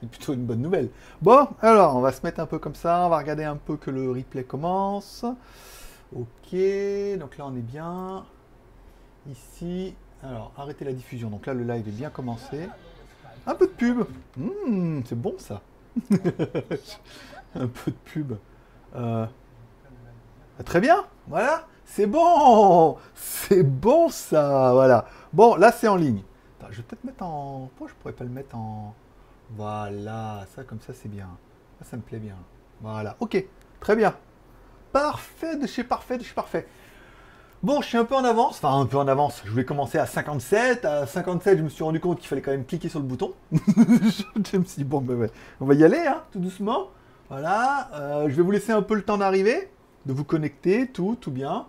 C'est plutôt une bonne nouvelle. Bon, alors, on va se mettre un peu comme ça. On va regarder un peu que le replay commence. Ok, donc là, on est bien. Ici. Alors, arrêtez la diffusion. Donc là, le live est bien commencé. Un peu de pub. Hmm, c'est bon, ça. un peu de pub. Euh, Très bien, voilà. C'est bon C'est bon, ça Voilà. Bon, là, c'est en ligne. Je vais peut-être mettre en... Pourquoi je pourrais pas le mettre en... Voilà, ça comme ça c'est bien. Ça, me plaît bien. Voilà, ok, très bien. Parfait de chez parfait de chez parfait. Bon, je suis un peu en avance, enfin un peu en avance. Je voulais commencer à 57. À 57, je me suis rendu compte qu'il fallait quand même cliquer sur le bouton. je me suis dit, bon, ben on va y aller, hein, tout doucement. Voilà, euh, je vais vous laisser un peu le temps d'arriver, de vous connecter, tout, tout bien.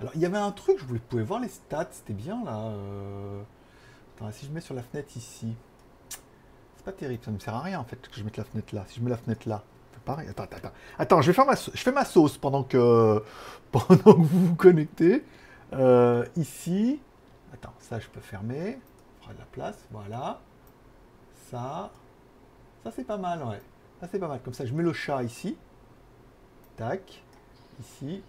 Alors, il y avait un truc, je voulais, vous pouvez voir les stats, c'était bien là. Euh... Attends, si je mets sur la fenêtre ici. C'est pas terrible, ça me sert à rien en fait que je mette la fenêtre là. Si je mets la fenêtre là, pareil. Attends, attends, attends. Attends, je vais faire ma, je fais ma sauce pendant que, pendant que vous vous connectez. Euh, ici. Attends, ça je peux fermer. On fera de la place. Voilà. Ça. Ça c'est pas mal, ouais. Ça c'est pas mal. Comme ça, je mets le chat ici. Tac. Ici.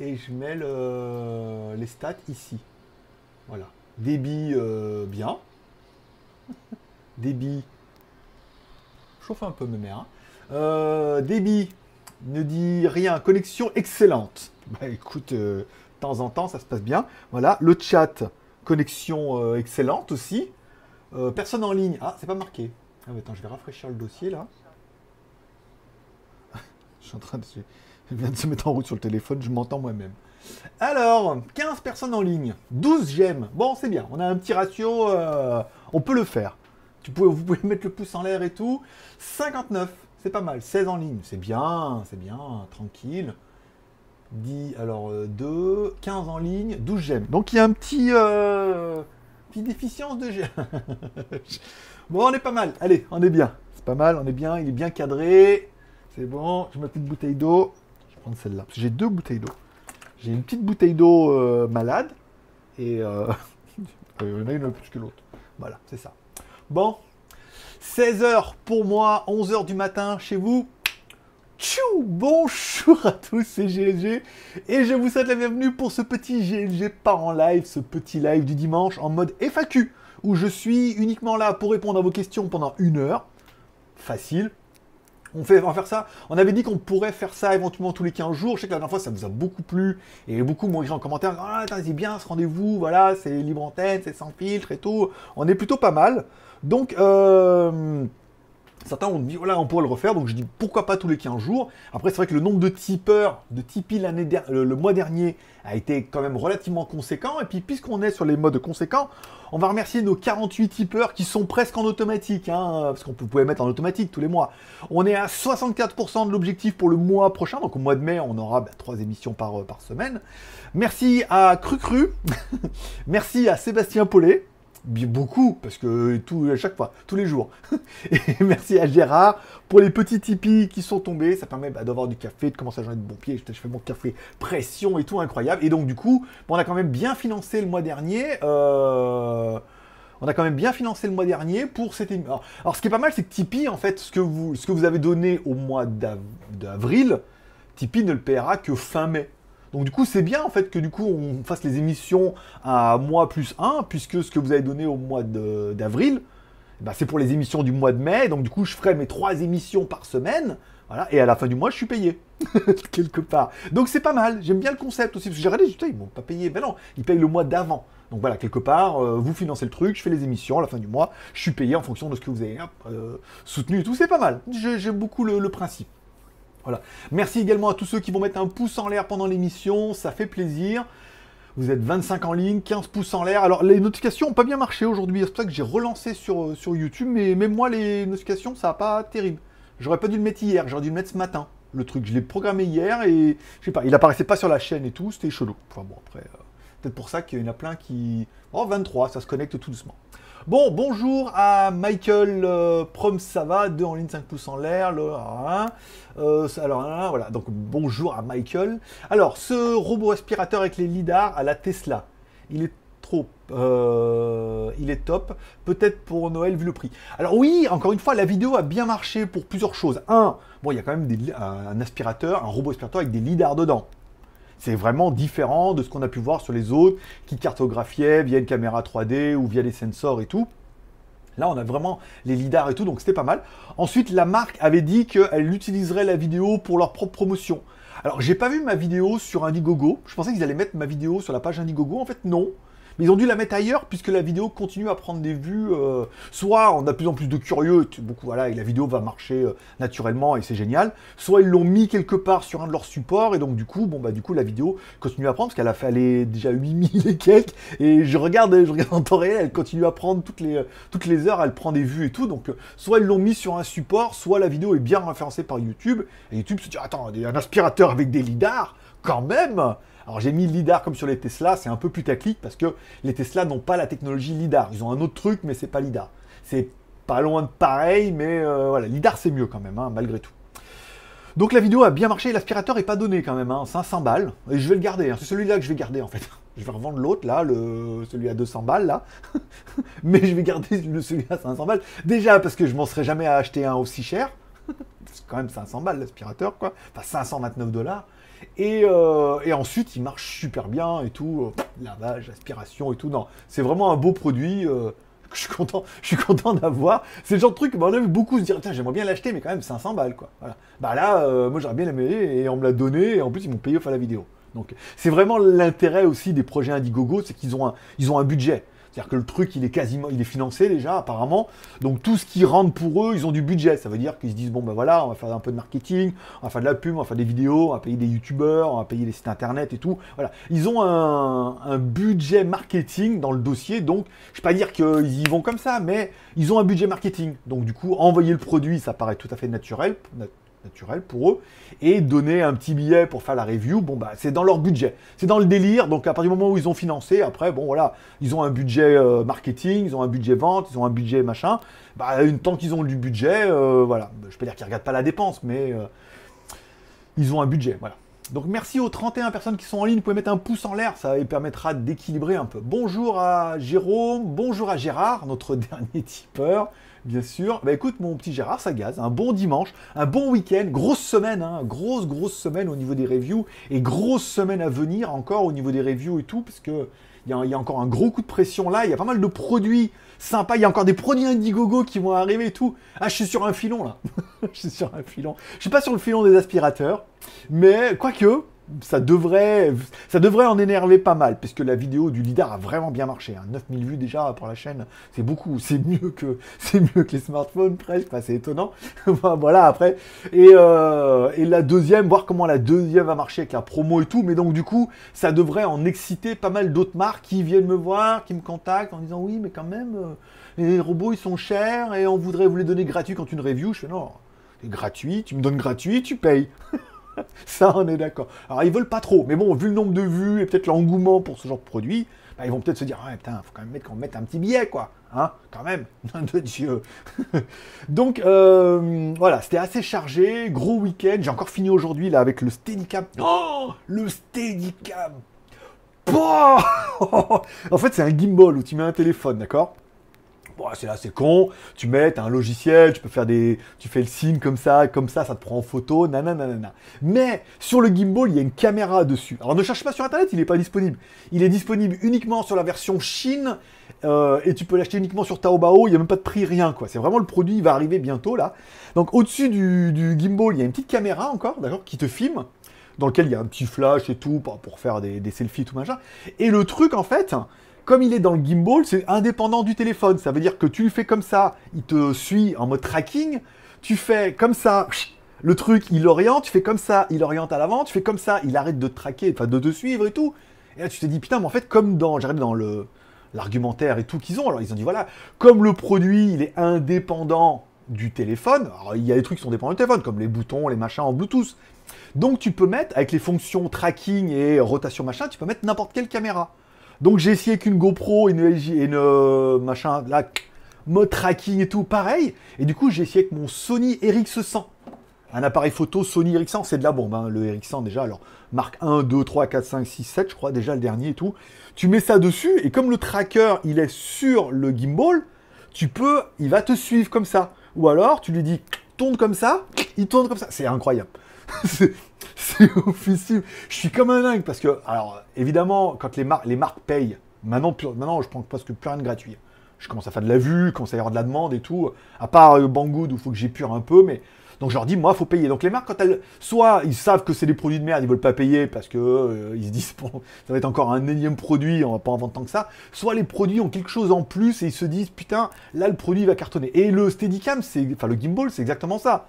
Et je mets le, les stats ici. Voilà. Débit euh, bien. Débit. Chauffe un peu mes mères. Euh, débit ne dit rien. Connexion excellente. Bah écoute, euh, de temps en temps, ça se passe bien. Voilà. Le chat, connexion euh, excellente aussi. Personne en ligne. Ah, c'est pas marqué. Ah, attends, je vais rafraîchir le dossier là. je suis en train de. Je viens de se mettre en route sur le téléphone, je m'entends moi-même. Alors, 15 personnes en ligne, 12 j'aime. Bon, c'est bien, on a un petit ratio, on peut le faire. Tu vous pouvez mettre le pouce en l'air et tout. 59, c'est pas mal. 16 en ligne, c'est bien, c'est bien, tranquille. 10, alors 2, 15 en ligne, 12 j'aime. Donc il y a un petit, euh, petite déficience de j'aime. bon, on est pas mal. Allez, on est bien. C'est pas mal, on est bien, il est bien cadré. C'est bon, je mets ma petite bouteille d'eau. Je vais prendre celle-là, j'ai deux bouteilles d'eau. J'ai une petite bouteille d'eau euh, malade, et euh, il y en a une plus que l'autre. Voilà, c'est ça. Bon, 16h pour moi, 11h du matin chez vous. Tchou Bonjour à tous, c'est GLG et je vous souhaite la bienvenue pour ce petit GLG par en live, ce petit live du dimanche en mode FAQ où je suis uniquement là pour répondre à vos questions pendant une heure. Facile. On, fait, on va faire ça. On avait dit qu'on pourrait faire ça éventuellement tous les 15 jours. Je sais que la dernière fois ça vous a beaucoup plu et beaucoup m'ont écrit en commentaire Ah, attends, c'est bien ce rendez-vous, voilà, c'est libre antenne, c'est sans filtre et tout. On est plutôt pas mal. Donc, euh, certains ont dit, voilà, on pourrait le refaire. Donc, je dis, pourquoi pas tous les 15 jours. Après, c'est vrai que le nombre de tipeurs, de Tipeee l'année le, mois dernier a été quand même relativement conséquent. Et puis, puisqu'on est sur les modes conséquents, on va remercier nos 48 tipeurs qui sont presque en automatique, hein, parce qu'on pouvait mettre en automatique tous les mois. On est à 64% de l'objectif pour le mois prochain. Donc, au mois de mai, on aura bah, trois émissions euh, par semaine. Merci à Crucru. Merci à Sébastien Paulet. Beaucoup, parce que tout, à chaque fois, tous les jours. Et merci à Gérard pour les petits Tipeee qui sont tombés. Ça permet bah, d'avoir du café, de commencer à joindre de bon pied. Je, fais mon café pression et tout, incroyable. Et donc, du coup, on a quand même bien financé le mois dernier. euh, On a quand même bien financé le mois dernier pour cette émission. Alors, ce qui est pas mal, c'est que Tipeee, en fait, ce que vous, ce que vous avez donné au mois d'av- d'avril, Tipeee ne le paiera que fin mai. Donc du coup, c'est bien en fait que du coup on fasse les émissions à mois plus 1, puisque ce que vous avez donné au mois d'avril, eh ben, c'est pour les émissions du mois de mai. Donc du coup, je ferai mes trois émissions par semaine. Voilà, et à la fin du mois, je suis payé. Quelque part. Donc c'est pas mal. J'aime bien le concept aussi. Parce que j'ai regardé, putain, ils m'ont pas payé. Ben non, ils payent le mois d'avant. Donc voilà, quelque part, euh, vous financez le truc, je fais les émissions, à la fin du mois, je suis payé en fonction de ce que vous avez euh, soutenu et tout. C'est pas mal. J'ai- J'aime beaucoup le principe. Merci également à tous ceux qui vont mettre un pouce en l'air pendant l'émission, ça fait plaisir. Vous êtes 25 en ligne, 15 pouces en l'air. Alors les notifications n'ont pas bien marché aujourd'hui, c'est pour ça que j'ai relancé sur, euh, YouTube, mais même moi les notifications ça n'a pas terrible. J'aurais pas dû le mettre hier, j'aurais dû le mettre ce matin. Le truc, je l'ai programmé hier et je sais pas, il apparaissait pas sur la chaîne et tout, c'était chelou. Enfin bon après, euh, peut-être pour ça qu'il y en a plein qui... Oh 23, ça se connecte tout doucement. Bon, bonjour à Michael euh, Prom Sava, 2 en ligne, 5 pouces en l'air. Le, hein, euh, alors hein, voilà, donc bonjour à Michael. Alors, ce robot aspirateur avec les lidars à la Tesla, il est trop Euh, il est top. Peut-être pour Noël vu le prix. Alors oui, encore une fois, la vidéo a bien marché pour plusieurs choses. Un, bon, il y a quand même un aspirateur, un robot aspirateur avec des lidars dedans. C'est vraiment différent de ce qu'on a pu voir sur les autres qui cartographiaient via une caméra 3D ou via des sensors et tout. Là, on a vraiment les lidars et tout, donc c'était pas mal. Ensuite, la marque avait dit qu'elle utiliserait la vidéo pour leur propre promotion. Alors, j'ai pas vu ma vidéo sur Indiegogo. Je pensais qu'ils allaient mettre ma vidéo sur la page Indiegogo. En fait, non. Mais ils ont dû la mettre ailleurs puisque la vidéo continue à prendre des vues. Euh, soit on a de plus en plus de curieux, beaucoup voilà, et la vidéo va marcher euh, naturellement et c'est génial. Soit ils l'ont mis quelque part sur un de leurs supports et donc du coup, bon bah du coup la vidéo continue à prendre parce qu'elle a fait aller déjà 8000 et quelques et je regarde, je regarde en temps réel, elle continue à prendre toutes les toutes les heures, elle prend des vues et tout. Donc soit ils l'ont mis sur un support, soit la vidéo est bien référencée par YouTube et YouTube se dit attends, un aspirateur avec des lidars quand même. Alors j'ai mis lidar comme sur les Tesla, c'est un peu putaclic parce que les Tesla n'ont pas la technologie lidar. Ils ont un autre truc, mais c'est pas lidar. C'est pas loin de pareil, mais euh, voilà, lidar c'est mieux quand même, hein, malgré tout. Donc la vidéo a bien marché, l'aspirateur est pas donné quand même, hein, 500 balles, et je vais le garder, hein. c'est celui-là que je vais garder en fait. Je vais revendre l'autre là, le, celui à 200 balles là, mais je vais garder celui à 500 balles. Déjà parce que je m'en serais jamais à acheter un aussi cher, c'est quand même 500 balles l'aspirateur quoi, enfin 529 dollars. Euh, et, ensuite, il marche super bien et tout. Euh, lavage, aspiration et tout. Non, c'est vraiment un beau produit. Euh, que je suis content, je suis content d'avoir. C'est le genre de truc, bah, on a vu beaucoup se dire, tiens, j'aimerais bien l'acheter, mais quand même 500 balles, quoi. Bah là, moi j'aurais bien aimé, et on me l'a donné, et en plus ils m'ont payé au fin la vidéo. Donc c'est vraiment l'intérêt aussi des projets Indiegogo, c'est qu'ils ont un budget. C'est-à-dire que le truc, il est quasiment, il est financé déjà, apparemment. Donc tout ce qui rentre pour eux, ils ont du budget. Ça veut dire qu'ils se disent, bon ben voilà, on va faire un peu de marketing, on va faire de la pub, on va faire des vidéos, on va payer des youtubeurs, on va payer des sites internet et tout. Voilà. Ils ont un, budget marketing dans le dossier. Donc, je ne vais pas dire qu'ils y vont comme ça, mais ils ont un budget marketing. Donc du coup, envoyer le produit, ça paraît tout à fait naturel, naturel pour eux, et donner un petit billet pour faire la review, bon bah c'est dans leur budget, c'est dans le délire, donc à partir du moment où ils ont financé, après bon voilà, ils ont un budget euh, marketing, ils ont un budget vente, ils ont un budget machin, bah une, tant qu'ils ont du budget, euh, voilà, je peux dire qu'ils regardent pas la dépense, mais euh, ils ont un budget, voilà. Donc merci aux 31 personnes qui sont en ligne, vous pouvez mettre un pouce en l'air, ça permettra d'équilibrer un peu. Bonjour à Jérôme, bonjour à Gérard, notre dernier tipeur bien sûr. Bah écoute, mon petit Gérard, ça gaze. Un bon dimanche, un bon week-end, grosse semaine, hein, grosse, grosse semaine au niveau des reviews et grosse semaine à venir encore au niveau des reviews et tout, parce que il y, a encore un gros coup de pression là. Il y a pas mal de produits sympas. Il y a encore des produits Indiegogo qui vont arriver et tout. Ah, je suis sur un filon là. je suis sur un filon. Je suis pas sur le filon des aspirateurs, mais quoique, ça devrait, ça devrait en énerver pas mal, puisque la vidéo du lidar a vraiment bien marché. 9000 hein. vues déjà pour la chaîne, c'est beaucoup, c'est mieux que, mieux que les smartphones presque, c'est étonnant. voilà après, et, euh, et la deuxième, voir comment la deuxième va marcher avec la promo et tout, mais donc du coup, ça devrait en exciter pas mal d'autres marques qui viennent me voir, qui me contactent en disant oui, mais quand même, euh, les robots ils sont chers et on voudrait vous les donner gratuits quand une review. Je fais non, c'est gratuit, tu me donnes gratuit, tu payes. Ça, on est d'accord. Alors, ils veulent pas trop, mais bon, vu le nombre de vues et peut-être l'engouement pour ce genre de produit, bah, ils vont peut-être se dire, ah, putain, faut quand même mettre, un petit billet, quoi. Hein, quand même, de Dieu. Donc, euh, voilà, c'était assez chargé, gros week-end. J'ai encore fini aujourd'hui, là, avec le Steadicam. Oh, le Steadicam En fait, c'est un gimbal où tu mets un téléphone, d'accord? C'est là, c'est con. Tu mets, un logiciel, tu peux faire des, tu fais le signe comme ça, comme ça, ça te prend en photo, nanana. Mais sur le gimbal, il y a une caméra dessus. Alors ne cherche pas sur internet, il n'est pas disponible. Il est disponible uniquement sur la version Chine euh, et tu peux l'acheter uniquement sur Taobao. Il n'y a même pas de prix, rien quoi. C'est vraiment le produit, il va arriver bientôt là. Donc au-dessus du, gimbal, il y a une petite caméra encore, d'accord, qui te filme dans lequel il y a un petit flash et tout pour, pour faire des, des selfies tout machin. Et le truc en fait, comme il est dans le gimbal, c'est indépendant du téléphone. Ça veut dire que tu le fais comme ça, il te suit en mode tracking. Tu fais comme ça, le truc, il oriente. Tu fais comme ça, il oriente à l'avant. Tu fais comme ça, il arrête de te traquer, enfin de te suivre et tout. Et là, tu te dis, putain, mais en fait, comme dans, j'arrive dans le l'argumentaire et tout qu'ils ont. Alors, ils ont dit, voilà, comme le produit, il est indépendant du téléphone. Alors, il y a des trucs qui sont dépendants du téléphone, comme les boutons, les machins en Bluetooth. Donc, tu peux mettre, avec les fonctions tracking et rotation machin, tu peux mettre n'importe quelle caméra. Donc j'ai essayé qu'une GoPro, une, une euh, machin, là, mode tracking et tout, pareil. Et du coup, j'ai essayé avec mon Sony RX100. un appareil photo Sony Ericsson, c'est de la bombe, hein, le Ericsson déjà. Alors, marque 1, 2, 3, 4, 5, 6, 7, je crois, déjà le dernier et tout. Tu mets ça dessus, et comme le tracker, il est sur le gimbal, tu peux, il va te suivre comme ça. Ou alors, tu lui dis, tourne comme ça, il tourne comme ça. C'est incroyable. C'est officiel. Je suis comme un dingue parce que, alors, évidemment, quand les, marques payent, maintenant, je prends presque plus rien de gratuit. Je commence à faire de la vue, commence à y avoir de la demande et tout. À part euh, Banggood où il faut que j'épure un peu, mais donc je leur dis, moi, il faut payer. Donc les marques, quand elles, soit ils savent que c'est des produits de merde, ils veulent pas payer parce que euh, ils se disent, bon, ça va être encore un énième produit, on va pas en vendre tant que ça. Soit les produits ont quelque chose en plus et ils se disent, putain, là le produit va cartonner. Et le Steadicam, enfin le gimbal, c'est exactement ça.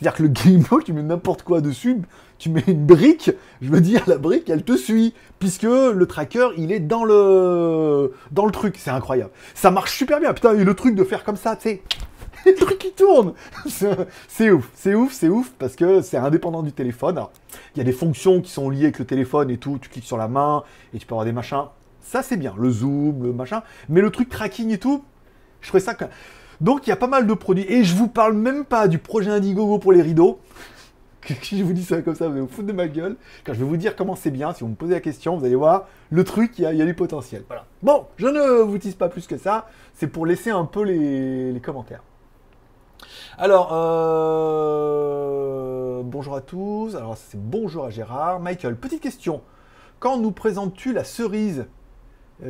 C'est-à-dire que le gimbal, tu mets n'importe quoi dessus, tu mets une brique, je veux dire, la brique, elle te suit, puisque le tracker, il est dans le, dans le truc. C'est incroyable. Ça marche super bien. Putain, et le truc de faire comme ça, tu sais, le truc qui tourne. C'est ouf, c'est ouf, c'est ouf, parce que c'est indépendant du téléphone. il y a des fonctions qui sont liées avec le téléphone et tout. Tu cliques sur la main et tu peux avoir des machins. Ça, c'est bien. Le zoom, le machin. Mais le truc tracking et tout, je trouvais ça. Donc, il y a pas mal de produits. Et je vous parle même pas du projet Indiegogo pour les rideaux. Je vous dis ça comme ça, vous allez vous foutre de ma gueule. Quand je vais vous dire comment c'est bien, si vous me posez la question, vous allez voir, le truc, il y a, du potentiel. Bon, je ne vous tease pas plus que ça. C'est pour laisser un peu les commentaires. Alors, euh, bonjour à tous. Alors, c'est bonjour à Gérard. Michael, petite question. Quand nous présentes-tu la cerise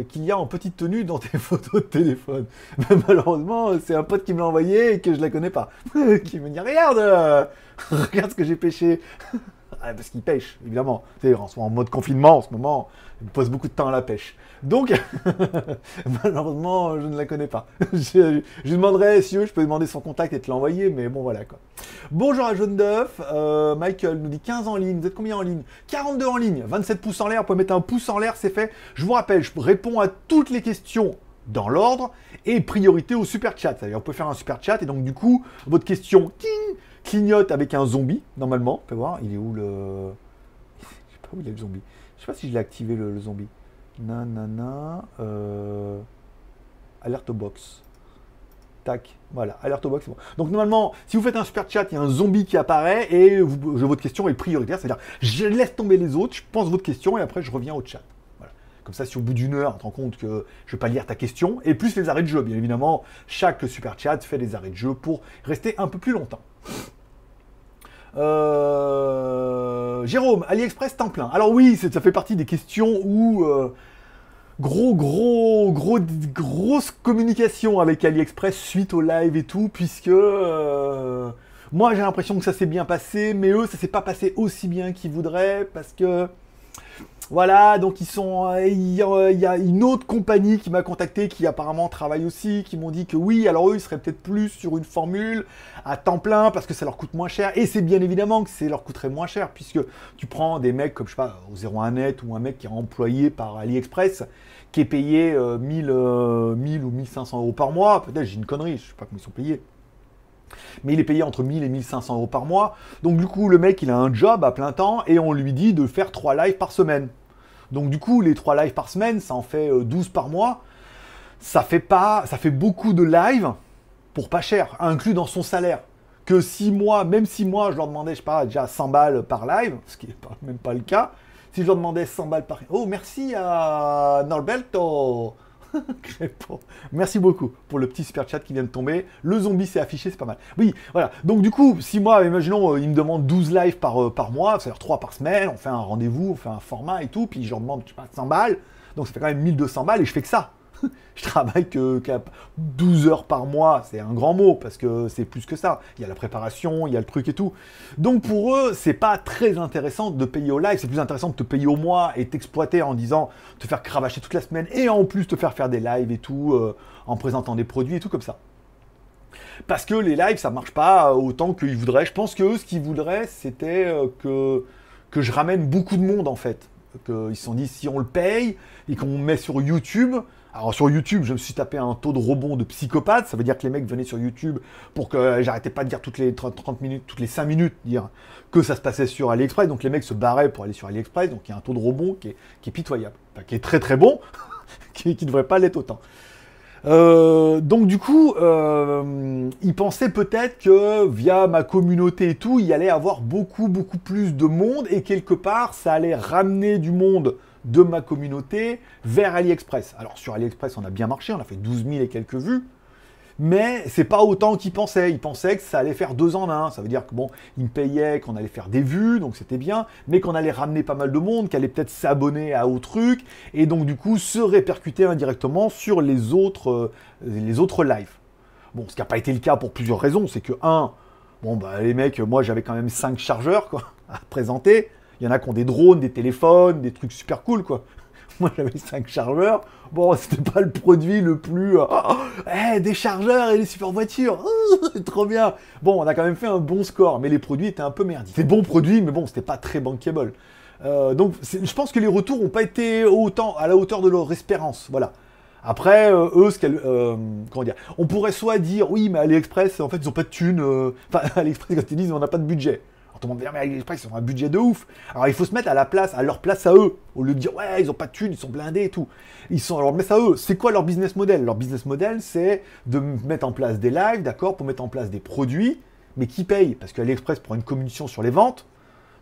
qu'il y a en petite tenue dans tes photos de téléphone Malheureusement, c'est un pote qui me l'a envoyé et que je la connais pas. qui me dit Regarde euh, Regarde ce que j'ai pêché Parce qu'il pêche, évidemment. Tu sais, en mode confinement en ce moment, il pose beaucoup de temps à la pêche. Donc, malheureusement, je ne la connais pas. je, je, demanderai, si je peux demander son contact et te l'envoyer, mais bon, voilà quoi. Bonjour à Jaune d'œuf. Euh, Michael nous dit 15 en ligne. Vous êtes combien en ligne? 42 en ligne. 27 pouces en l'air. Vous pouvez mettre un pouce en l'air, c'est fait. Je vous rappelle, je réponds à toutes les questions dans l'ordre et priorité au super chat. C'est-à-dire, on peut faire un super chat et donc, du coup, votre question clignote avec un zombie, normalement. On peut voir, il est où le. Je sais pas où il a le zombie. Je sais pas si je l'ai activé le zombie. Nanana. Euh, alerte box. Tac, voilà, alerte box. Donc normalement, si vous faites un super chat, il y a un zombie qui apparaît et votre question est prioritaire. C'est-à-dire, je laisse tomber les autres, je pense votre question et après je reviens au chat. Voilà. Comme ça, si au bout d'une heure, tu te rends compte que je ne vais pas lire ta question, et plus les arrêts de jeu, bien évidemment, chaque super chat fait des arrêts de jeu pour rester un peu plus longtemps. Euh, Jérôme, AliExpress temps plein. Alors oui, ça fait partie des questions où euh, gros, gros, gros, grosse communication avec AliExpress suite au live et tout, puisque euh, moi j'ai l'impression que ça s'est bien passé, mais eux ça s'est pas passé aussi bien qu'ils voudraient, parce que voilà, donc ils sont. Euh, il y a une autre compagnie qui m'a contacté qui apparemment travaille aussi, qui m'ont dit que oui, alors eux ils seraient peut-être plus sur une formule à temps plein parce que ça leur coûte moins cher. Et c'est bien évidemment que ça leur coûterait moins cher puisque tu prends des mecs comme je sais pas au 01net ou un mec qui est employé par AliExpress qui est payé 1000, euh, 1000 euh, ou 1500 euros par mois. Peut-être j'ai une connerie, je sais pas comment ils sont payés mais il est payé entre 1000 et 1500 euros par mois. Donc du coup, le mec, il a un job à plein temps et on lui dit de faire 3 lives par semaine. Donc du coup, les 3 lives par semaine, ça en fait 12 euh, par mois. Ça fait pas, ça fait beaucoup de lives pour pas cher, inclus dans son salaire. Que si moi, même si moi, je leur demandais, je sais pas, déjà 100 balles par live, ce qui n'est même pas le cas, si je leur demandais 100 balles par... Oh, merci à Norberto Merci beaucoup pour le petit super chat qui vient de tomber. Le zombie s'est affiché, c'est pas mal. Oui, voilà. Donc du coup, si moi, imaginons, euh, il me demande 12 lives par, euh, mois, c'est-à-dire 3 par semaine, on fait un rendez-vous, on fait un format et tout, puis je leur demande, je sais pas, 100 balles. Donc ça fait quand même 1200 balles et je fais que ça. je travaille que, 12 heures par mois, c'est un grand mot parce que c'est plus que ça. Il y a la préparation, il y a le truc et tout. Donc pour eux, c'est pas très intéressant de payer au live, c'est plus intéressant de te payer au mois et t'exploiter en disant te faire cravacher toute la semaine et en plus te faire faire des lives et tout euh, en présentant des produits et tout comme ça. Parce que les lives, ça marche pas autant qu'ils voudraient. Je pense que eux, ce qu'ils voudraient, c'était euh, que, que je ramène beaucoup de monde en fait. Qu'ils se sont dit, si on le paye et qu'on met sur YouTube, alors sur YouTube, je me suis tapé un taux de rebond de psychopathe. Ça veut dire que les mecs venaient sur YouTube pour que j'arrêtais pas de dire toutes les 30, minutes, toutes les 5 minutes, dire que ça se passait sur AliExpress. Donc les mecs se barraient pour aller sur AliExpress. Donc il y a un taux de rebond qui est, pitoyable, qui est très très bon, qui, ne devrait pas l'être autant. Euh, donc du coup, euh, il pensait peut-être que via ma communauté et tout, il allait avoir beaucoup beaucoup plus de monde et quelque part, ça allait ramener du monde de ma communauté vers AliExpress. Alors sur AliExpress, on a bien marché, on a fait 12 000 et quelques vues mais c'est pas autant qu'il pensait. Il pensait que ça allait faire deux en un. Ça veut dire que bon, il me payait qu'on allait faire des vues, donc c'était bien, mais qu'on allait ramener pas mal de monde, qu'elle allait peut-être s'abonner à au truc, et donc du coup se répercuter indirectement sur les autres, euh, les autres lives. Bon, ce qui n'a pas été le cas pour plusieurs raisons, c'est que un, bon bah les mecs, moi j'avais quand même cinq chargeurs quoi à présenter. Il y en a qui ont des drones, des téléphones, des trucs super cool quoi. Moi, j'avais 5 chargeurs. Bon, c'était pas le produit le plus. Euh, oh, eh, des chargeurs et des super voitures. Oh, trop bien. Bon, on a quand même fait un bon score, mais les produits étaient un peu merdiques. C'est bons produits, mais bon, c'était pas très bankable. Euh, donc, je pense que les retours n'ont pas été autant à la hauteur de leur espérance. Voilà. Après, euh, eux, ce qu'elle, comment dire, on pourrait soit dire, oui, mais AliExpress, en fait, ils ont pas de thunes. Enfin, AliExpress, quand ils disent, on n'a pas de budget. Tout le monde va dire, mais AliExpress, ils ont un budget de ouf. Alors il faut se mettre à la place, à leur place à eux, au lieu de dire, ouais, ils ont pas de thunes, ils sont blindés et tout. Ils sont, alors, mais ça à eux. C'est quoi leur business model? Leur business model, c'est de mettre en place des lives, d'accord, pour mettre en place des produits, mais qui payent? Parce que AliExpress prend une commission sur les ventes.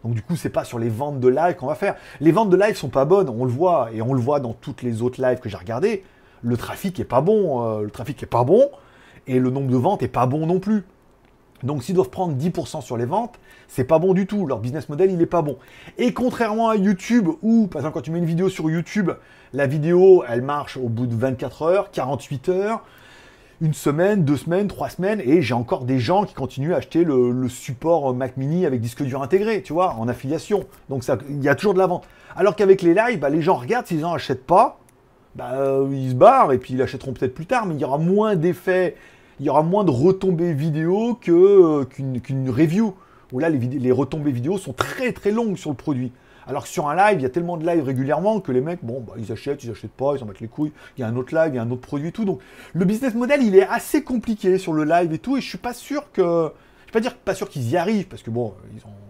Donc du coup, c'est pas sur les ventes de live qu'on va faire. Les ventes de live sont pas bonnes, on le voit, et on le voit dans toutes les autres lives que j'ai regardées. Le trafic est pas bon, euh, le trafic est pas bon, et le nombre de ventes est pas bon non plus. Donc s'ils doivent prendre 10% sur les ventes, c'est pas bon du tout. Leur business model, il est pas bon. Et contrairement à YouTube, où, par exemple, quand tu mets une vidéo sur YouTube, la vidéo, elle marche au bout de 24 heures, 48 heures, une semaine, deux semaines, trois semaines, et j'ai encore des gens qui continuent à acheter le, support Mac Mini avec disque dur intégré, tu vois, en affiliation. Donc il y a toujours de la vente. Alors qu'avec les lives, bah, les gens regardent, s'ils n'en achètent pas, bah, euh, ils se barrent et puis ils l'achèteront peut-être plus tard, mais il y aura moins d'effets il y aura moins de retombées vidéo euh, qu'une review. Où là, les, retombées vidéo sont très très longues sur le produit. Alors que sur un live, il y a tellement de lives régulièrement que les mecs, bon, bah, ils achètent, ils achètent pas, ils s'en mettent les couilles. Il y a un autre live, il y a un autre produit et tout. Donc, le business model, il est assez compliqué sur le live et tout. Et je suis pas sûr que. Je vais pas dire pas sûr qu'ils y arrivent parce que bon, ils ont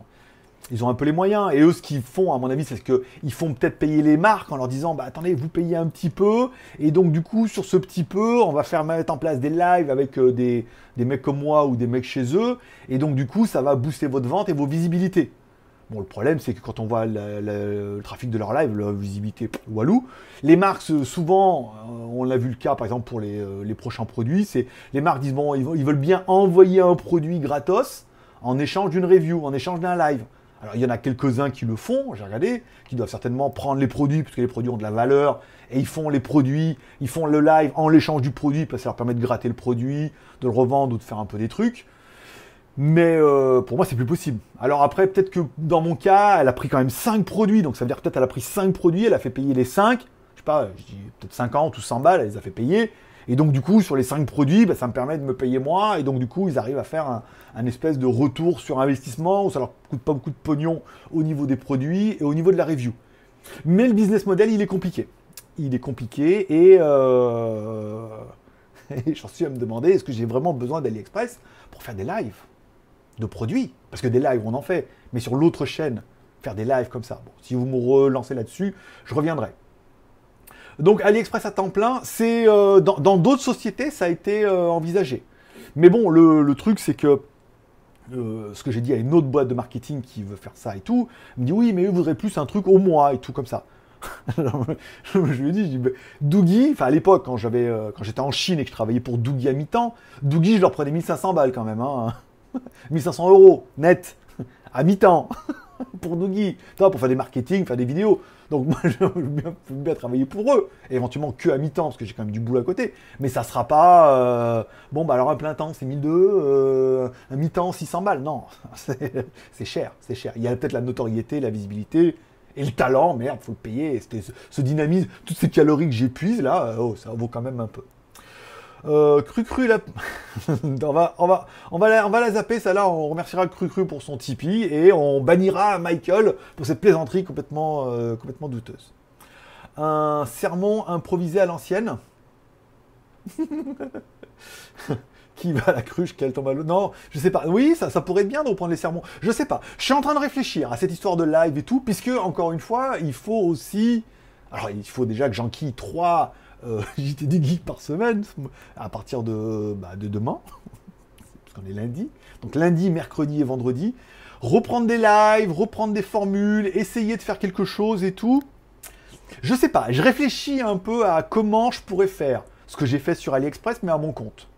ils ont un peu les moyens. Et eux, ce qu'ils font, à mon avis, c'est qu'ils font peut-être payer les marques en leur disant, bah attendez, vous payez un petit peu. Et donc, du coup, sur ce petit peu, on va faire mettre en place des lives avec euh, des, mecs comme moi ou des mecs chez eux. Et donc, du coup, ça va booster votre vente et vos visibilités. Bon, le problème, c'est que quand on voit le trafic de leur live, la visibilité, walou. Les marques, souvent, euh, on l'a vu le cas, par exemple, pour les, euh, prochains produits, c'est les marques disent, bon, ils veulent bien envoyer un produit gratos en échange d'une review, en échange d'un live. Alors il y en a quelques-uns qui le font, j'ai regardé, qui doivent certainement prendre les produits, parce que les produits ont de la valeur, et ils font les produits, ils font le live en l'échange du produit, parce que ça leur permet de gratter le produit, de le revendre ou de faire un peu des trucs. Mais euh, pour moi, c'est plus possible. Alors après, peut-être que dans mon cas, elle a pris quand même 5 produits, donc ça veut dire peut-être elle a pris 5 produits, elle a fait payer les 5, je sais pas, je dis peut-être 50 ou 100 balles, elle les a fait payer, et donc, du coup, sur les 5 produits, bah, ça me permet de me payer moi. Et donc, du coup, ils arrivent à faire un, espèce de retour sur investissement où ça leur coûte pas beaucoup de pognon au niveau des produits et au niveau de la review. Mais le business model, il est compliqué. Il est compliqué et, euh... j'en suis à me demander est-ce que j'ai vraiment besoin d'AliExpress pour faire des lives de produits? Parce que des lives, on en fait. Mais sur l'autre chaîne, faire des lives comme ça. Bon, si vous me relancez là-dessus, je reviendrai. Donc AliExpress à temps plein, c'est euh, dans d'autres sociétés, ça a été euh, envisagé. Mais bon, le, truc, c'est que euh, ce que j'ai dit à une autre boîte de marketing qui veut faire ça et tout, me dit oui, mais eux voudraient plus un truc au mois et tout comme ça. je lui ai dit, je Doogie, enfin à l'époque, quand j'étais en Chine et que je travaillais pour Doogie à mi-temps, Doogie, je leur prenais 1500 balles quand même, hein. 1500 euros net à mi-temps pour Doogie, pour faire des marketing, faire des vidéos. Donc moi, je veux bien, travailler pour eux, éventuellement que à mi-temps, parce que j'ai quand même du boulot à côté. Mais ça sera pas, euh, bon, bah alors un plein temps, c'est 1002, euh, un mi-temps, 600 balles. Non, c'est cher, c'est cher. Il y a peut-être la notoriété, la visibilité, et le talent, merde, faut le payer. Ce, dynamisme, toutes ces calories que j'épuise, là, oh, ça vaut quand même un peu. Euh, cru on, va, on, va, on, va la, zapper, ça là, on remerciera Cru Cru pour son Tipeee et on bannira Michael pour cette plaisanterie complètement, euh, complètement douteuse. Un sermon improvisé à l'ancienne. Qui va à la cruche, quel tombe à l'eau Non, je sais pas. Oui, ça, ça pourrait être bien de reprendre les sermons. Je sais pas. Je suis en train de réfléchir à cette histoire de live et tout, puisque, encore une fois, il faut aussi. Alors, il faut déjà que j'enquille trois euh, JT geeks par semaine, à partir de, bah, de demain, parce qu'on est lundi. Donc lundi, mercredi et vendredi. Reprendre des lives, reprendre des formules, essayer de faire quelque chose et tout. Je sais pas, je réfléchis un peu à comment je pourrais faire ce que j'ai fait sur AliExpress, mais à mon compte.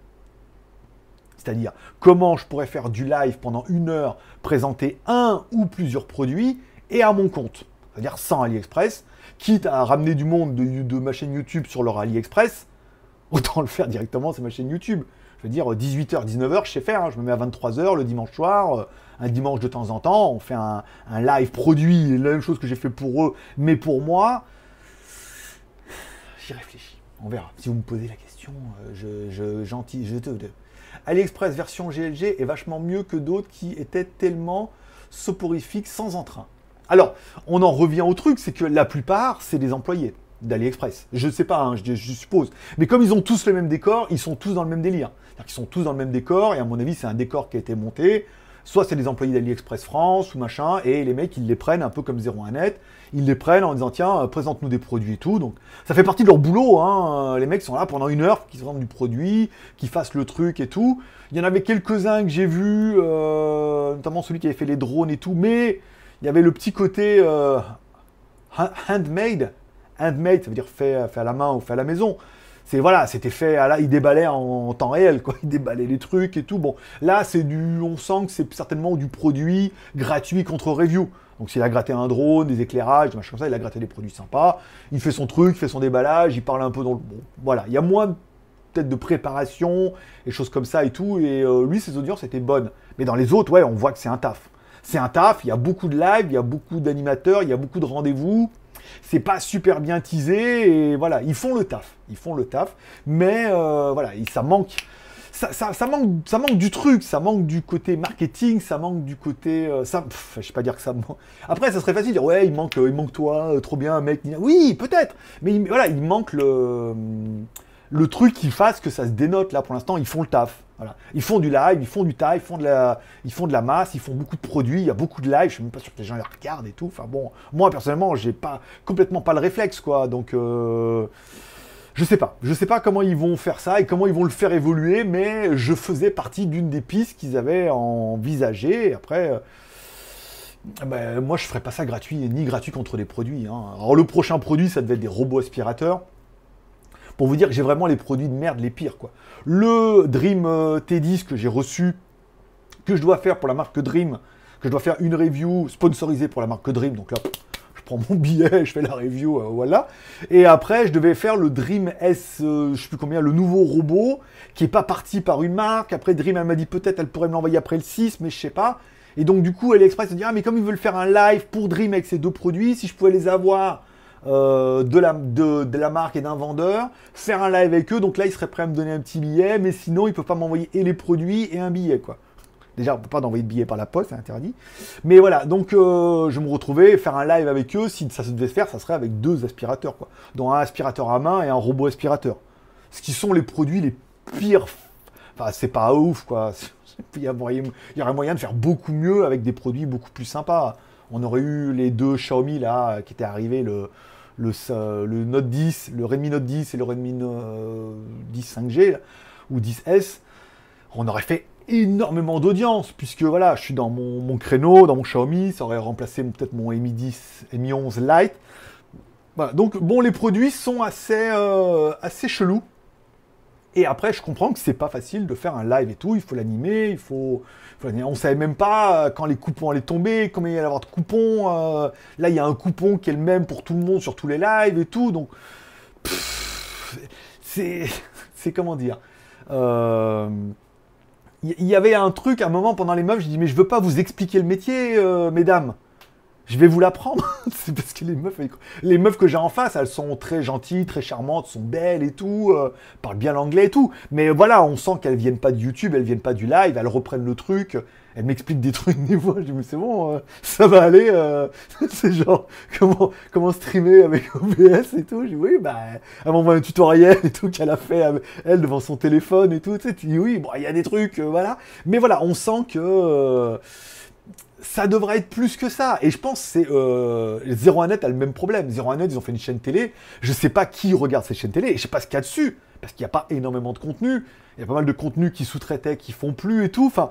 C'est-à-dire comment je pourrais faire du live pendant une heure, présenter un ou plusieurs produits et à mon compte. C'est-à-dire sans AliExpress, quitte à ramener du monde de, ma chaîne YouTube sur leur AliExpress, autant le faire directement sur ma chaîne YouTube. Je veux dire, 18h, 19h, je sais faire. Hein. je me mets à 23h le dimanche soir, euh, un dimanche de temps en temps. On fait un, live produit, la même chose que j'ai fait pour eux, mais pour moi. J'y réfléchis. On verra. Si vous me posez la question, euh, je, gentil, je te. AliExpress version GLG est vachement mieux que d'autres qui étaient tellement soporifiques sans entrain. Alors, on en revient au truc, c'est que la plupart, c'est des employés d'AliExpress. Je ne sais pas, hein, je, suppose. Mais comme ils ont tous le même décor, ils sont tous dans le même délire. Ils sont tous dans le même décor, et à mon avis, c'est un décor qui a été monté. Soit c'est des employés d'AliExpress France ou machin, et les mecs, ils les prennent un peu comme 01net. Ils les prennent en disant, tiens, euh, présente-nous des produits et tout. Donc, ça fait partie de leur boulot. Hein. Les mecs sont là pendant une heure, qu'ils vendent du produit, qu'ils fassent le truc et tout. Il y en avait quelques-uns que j'ai vus, euh, notamment celui qui avait fait les drones et tout, mais il y avait le petit côté euh, handmade. Handmade, ça veut dire fait, à la main ou fait à la maison. C'est voilà, c'était fait à là, il déballait en, temps réel, quoi. Il déballait les trucs et tout. Bon, là, c'est du, on sent que c'est certainement du produit gratuit contre review. Donc s'il a gratté un drone, des éclairages, des machins comme ça, il a gratté des produits sympas. Il fait son truc, il fait son déballage, il parle un peu dans le bon. Voilà, il y a moins peut-être de préparation et choses comme ça et tout. Et euh, lui, ses audiences étaient bonnes. Mais dans les autres, ouais, on voit que c'est un taf c'est un taf, il y a beaucoup de live, il y a beaucoup d'animateurs, il y a beaucoup de rendez-vous. C'est pas super bien teasé et voilà, ils font le taf, ils font le taf, mais euh, voilà, ça manque. Ça, manque, ça manque du truc, ça manque du côté marketing, ça manque du côté. Euh, ça, je sais pas dire que ça manque. Après, ça serait facile de dire ouais, il manque, il manque toi, euh, trop bien, mec. Oui, peut-être, mais voilà, il manque le le truc qui fasse que ça se dénote là pour l'instant, ils font le taf. Ils font du live, ils font du taf, ils font de la, masse, ils font beaucoup de produits, il y a beaucoup de live, je suis même pas sûr que les gens les regardent et tout. Enfin bon, moi personnellement, j'ai pas complètement pas le réflexe quoi, donc euh, je sais pas, je sais pas comment ils vont faire ça et comment ils vont le faire évoluer, mais je faisais partie d'une des pistes qu'ils avaient envisagées. Après. Euh, ben, moi, je ferais pas ça gratuit, ni gratuit contre les produits. Hein. Le prochain produit, ça devait être des robots aspirateurs pour vous dire que j'ai vraiment les produits de merde les pires. Quoi. Le Dream euh, T10 que j'ai reçu, que je dois faire pour la marque Dream, que je dois faire une review sponsorisée pour la marque Dream, donc là, je prends mon billet, je fais la review, euh, voilà. Et après, je devais faire le Dream S, euh, je sais plus combien, le nouveau robot, qui est pas parti par une marque. Après, Dream, elle m'a dit peut-être elle pourrait me l'envoyer après le 6, mais je sais pas. Et donc, du coup, AliExpress a dit, ah, mais comme ils veulent faire un live pour Dream avec ces deux produits, si je pouvais les avoir euh, de, la, de, la marque et d'un vendeur, faire un live avec eux. Donc là, ils seraient prêts à me donner un petit billet, mais sinon, ils ne peuvent pas m'envoyer et les produits et un billet, quoi. Déjà, on ne peut pas envoyer de billets par la poste, c'est interdit. Mais voilà, donc euh, je me retrouvais faire un live avec eux. Si ça se devait faire, ça serait avec deux aspirateurs, quoi. Dont un aspirateur à main et un robot aspirateur. Ce qui sont les produits les pires. Enfin, c'est pas ouf, quoi. Il y, aurait moyen de faire beaucoup mieux avec des produits beaucoup plus sympas. On aurait eu les deux Xiaomi là qui étaient arrivés, le, le, Note 10, le Redmi Note 10 et le Redmi 10 5G ou 10S, on aurait fait énormément d'audience, puisque voilà, je suis dans mon, créneau, dans mon Xiaomi, ça aurait remplacé peut-être mon Mi 10, Mi 11 Lite. donc bon, les produits sont assez, euh, assez chelous. Et après, je comprends que c'est pas facile de faire un live et tout, il faut l'animer, il faut, On savait même pas euh, quand les coupons allaient tomber, combien il y allait avoir de coupons. Euh, là, il y a un coupon qui est le même pour tout le monde sur tous les lives et tout. Donc, c'est. C'est comment dire euh, Il y, avait un truc, à un moment pendant les meufs, je dis, mais je veux pas vous expliquer le métier, mesdames je vais vous l'apprendre. c'est parce que les meufs, les meufs que j'ai en face, elles sont très gentilles, très charmantes, sont belles et tout, euh, parlent bien l'anglais et tout. Mais voilà, on sent qu'elles viennent pas de YouTube, elles viennent pas du live, elles reprennent le truc, elles m'expliquent des trucs des fois. Je dis mais c'est bon, euh, ça va aller. Euh, c'est genre comment comment streamer avec OBS et tout. Je dis oui, bah elle m'envoie un tutoriel et tout qu'elle a fait elle devant son téléphone et tout. Tu sais, tu dis oui, bon il y a des trucs, voilà. Mais voilà, on sent que ça devrait être plus que ça. Et je pense que c'est euh, 01net a le même problème. 01net, ils ont fait une chaîne télé. Je sais pas qui regarde cette chaîne télé et je sais pas ce qu'il y a dessus parce qu'il n'y a pas énormément de contenu. Il y a pas mal de contenus qui sous-traitaient, qui font plus et tout. Enfin,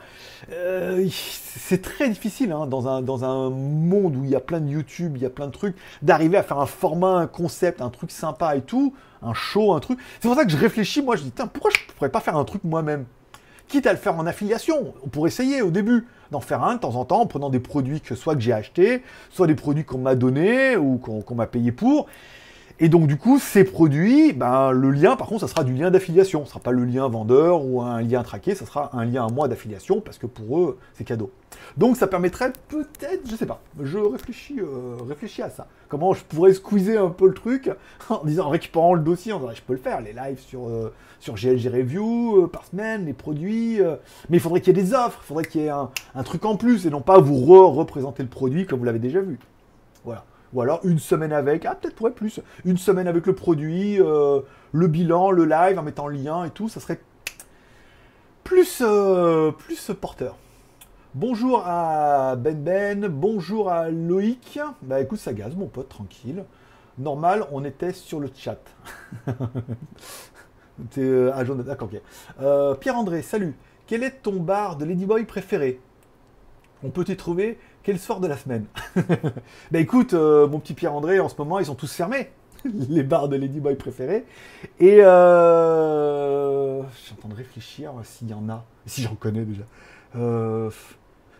euh, c'est très difficile hein, dans, un, dans un monde où il y a plein de YouTube, il y a plein de trucs, d'arriver à faire un format, un concept, un truc sympa et tout, un show, un truc. C'est pour ça que je réfléchis. Moi, je dis, pourquoi je pourrais pas faire un truc moi-même? Quitte à le faire en affiliation, on pourrait essayer au début d'en faire un de temps en temps en prenant des produits que soit que j'ai achetés, soit des produits qu'on m'a donnés ou qu'on m'a payé pour. Et donc du coup, ces produits, ben, le lien, par contre, ça sera du lien d'affiliation. Ce ne sera pas le lien vendeur ou un lien traqué, ça sera un lien à moi d'affiliation parce que pour eux, c'est cadeau. Donc ça permettrait peut-être, je sais pas, je réfléchis, euh, réfléchis à ça. Comment je pourrais squeezer un peu le truc en disant, en récupérant le dossier, en disant, je peux le faire, les lives sur, euh, sur GLG Review euh, par semaine, les produits. mais il faudrait qu'il y ait des offres, il faudrait qu'il y ait un, truc en plus et non pas vous représenter le produit comme vous l'avez déjà vu. Voilà. Ou alors une semaine avec, ah peut-être pourrait plus, une semaine avec le produit, le bilan, le live en mettant lien et tout, ça serait plus, plus porteur. Bonjour à Ben Ben, bonjour à Loïc. Bah écoute, ça gaz, mon pote, tranquille. Normal, on était sur le chat. T'es euh, à d'accord, ok. Euh, Pierre-André, salut. Quel est ton bar de Ladyboy préféré? On peut t'y trouver quel soir de la semaine Bah écoute, euh, mon petit Pierre-André, en ce moment, ils sont tous fermés. les bars de Ladyboy préférés. Et euh... je suis en train de réfléchir s'il y en a, si j'en connais déjà. Euh,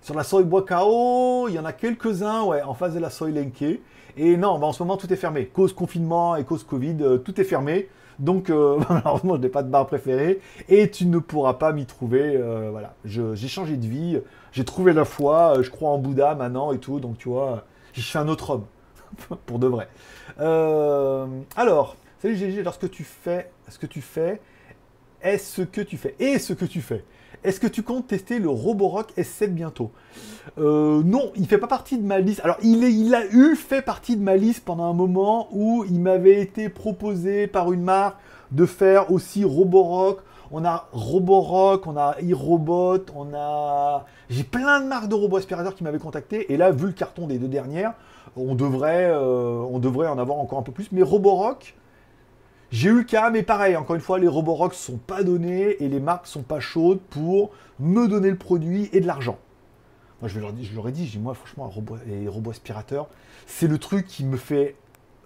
sur la Soy Bois-Cao, il y en a quelques-uns ouais, en face de la Soy Lenke. Et non, bah, en ce moment, tout est fermé. Cause confinement et cause Covid, euh, tout est fermé. Donc, euh, malheureusement, je n'ai pas de bar préféré. Et tu ne pourras pas m'y trouver. Voilà, j'ai changé de vie. J'ai trouvé la foi. Je crois en Bouddha maintenant et tout. Donc, tu vois, je suis un autre homme. pour de vrai. alors, salut GG, lorsque tu fais, ce que tu fais, est-ce que tu fais Et ce que tu fais est-ce que tu comptes tester le Roborock S7 bientôt? Euh, Non, il fait pas partie de ma liste. Alors, il, il a eu fait partie de ma liste pendant un moment où il m'avait été proposé par une marque de faire aussi Roborock. On a Roborock, on a iRobot, on a... J'ai plein de marques de robots aspirateurs qui m'avaient contacté. Et là, vu le carton des deux dernières, on devrait, euh, on devrait en avoir encore un peu plus. Mais Roborock, j'ai eu le cas, mais pareil, encore une fois, les Roborock sont pas donnés et les marques sont pas chaudes pour me donner le produit et de l'argent. Moi, je, leur, ai dit, je moi, franchement, les robots aspirateurs, c'est le truc qui me fait,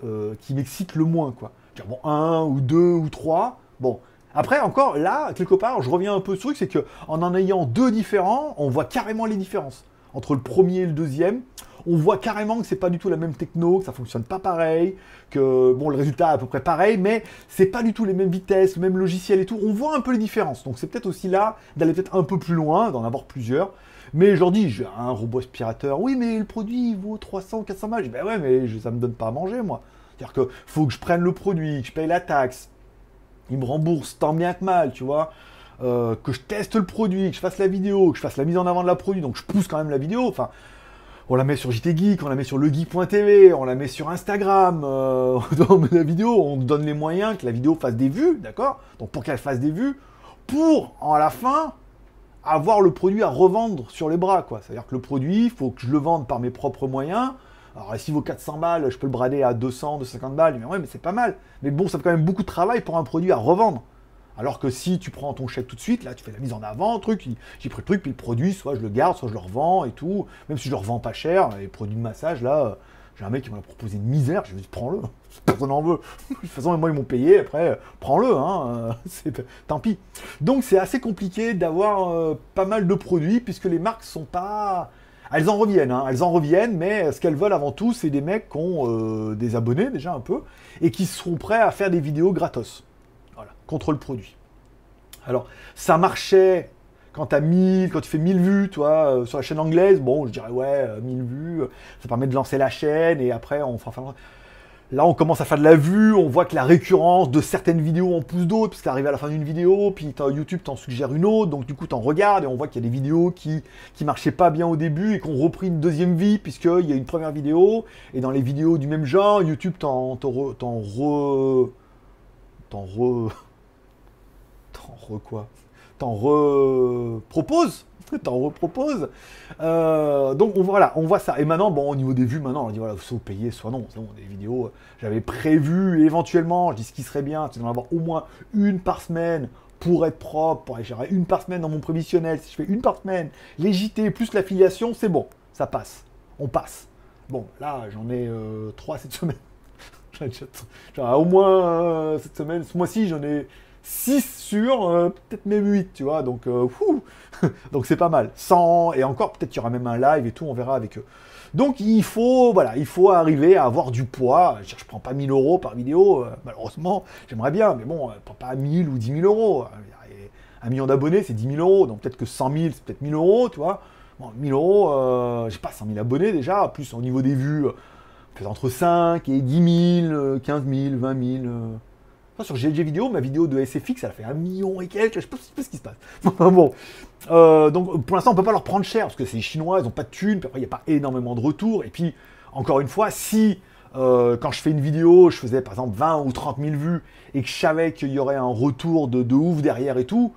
euh, qui m'excite le moins, quoi. Bon, un ou deux ou trois, bon. Après, encore, là, quelque part, je reviens un peu sur le truc, c'est que en en ayant deux différents, on voit carrément les différences entre le premier et le deuxième on voit carrément que c'est pas du tout la même techno, que ça fonctionne pas pareil, que bon le résultat est à peu près pareil, mais c'est pas du tout les mêmes vitesses, le même logiciel et tout. On voit un peu les différences. Donc c'est peut-être aussi là d'aller peut-être un peu plus loin, d'en avoir plusieurs. Mais je dis, j'ai un robot aspirateur. Oui, mais le produit vaut 300, 400 balles. Ben ouais, mais ça me donne pas à manger, moi. C'est-à-dire que faut que je prenne le produit, que je paye la taxe. Il me rembourse tant bien que mal, tu vois. Euh, que je teste le produit, que je fasse la vidéo, que je fasse la mise en avant de la produit, donc je pousse quand même la vidéo. Enfin, on la met sur JT Geek, on la met sur legeek.tv, on la met sur Instagram, euh, dans la vidéo, on donne les moyens que la vidéo fasse des vues, d'accord? Donc pour qu'elle fasse des vues, pour, en la fin, avoir le produit à revendre sur les bras, quoi. C'est-à-dire que le produit, il faut que je le vende par mes propres moyens. Alors, s'il vaut 400 balles, je peux le brader à 200, 250 balles. Mais ouais, mais c'est pas mal. Mais bon, ça fait quand même beaucoup de travail pour un produit à revendre. Alors que si tu prends ton chèque tout de suite, là, tu fais la mise en avant, truc, j'ai pris le truc, puis le produit, soit je le garde, soit je le revends et tout. Même si je le revends pas cher, les produits de massage, là, j'ai un mec qui m'a proposé une misère, je lui ai dit, prends-le, personne n'en veut. de toute façon, moi, ils m'ont payé, après, prends-le, hein, tant pis. Donc, c'est assez compliqué d'avoir euh, pas mal de produits, puisque les marques sont pas... Elles en reviennent, hein, elles en reviennent, mais ce qu'elles veulent avant tout, c'est des mecs qui ont euh, des abonnés, déjà un peu, et qui seront prêts à faire des vidéos gratos. Contre le produit. Alors, ça marchait quand, as 1000, quand tu fais 1000 vues, toi, euh, sur la chaîne anglaise, bon, je dirais, ouais, 1000 euh, vues, euh, ça permet de lancer la chaîne, et après, on fera... Là, on commence à faire de la vue, on voit que la récurrence de certaines vidéos en pousse d'autres, parce qu'arrive à la fin d'une vidéo, puis YouTube t'en suggère une autre, donc du coup, t'en regardes, et on voit qu'il y a des vidéos qui, qui marchaient pas bien au début, et qu'on repris une deuxième vie, puisqu'il y a une première vidéo, et dans les vidéos du même genre, YouTube t'en re... t'en re... t'en re t'en re quoi? T'en reproposes t'en reproposes. Euh, donc on, voilà, on voit ça. Et maintenant, bon, au niveau des vues, maintenant, on dit voilà, soit payer, soit non. Des vidéos, j'avais prévu éventuellement, je dis ce qui serait bien, c'est d'en avoir au moins une par semaine pour être propre, pour aller une par semaine dans mon prévisionnel. Si je fais une par semaine, les JT plus l'affiliation, c'est bon, ça passe. On passe. Bon, là, j'en ai euh, trois cette semaine. Genre, au moins euh, cette semaine, ce mois-ci, j'en ai 6 sur euh, peut-être même 8, tu vois. Donc, euh, donc c'est pas mal. 100 et encore, peut-être qu'il y aura même un live et tout, on verra avec eux. Donc il faut, voilà, il faut arriver à avoir du poids. Je, je prends pas 1000 euros par vidéo, malheureusement, j'aimerais bien, mais bon, je prends pas 1000 ou 10 000 euros. Un million d'abonnés, c'est 10 000 euros, donc peut-être que 100 000, c'est peut-être 1000 euros, tu vois. Bon, 1000 euros, j'ai pas 100 000 abonnés déjà, plus au niveau des vues, entre 5 et 10 000, 15 000, 20 000. Sur GLG vidéo, ma vidéo de SFX, elle a fait un million et quelques, je sais pas, ce qui se passe. bon, euh, donc pour l'instant, on peut pas leur prendre cher, parce que c'est les Chinois, ils ont pas de thunes, il n'y a pas énormément de retours. Et puis, encore une fois, si euh, quand je fais une vidéo, je faisais par exemple 20 ou 30 000 vues, et que je savais qu'il y aurait un retour de, ouf derrière et tout,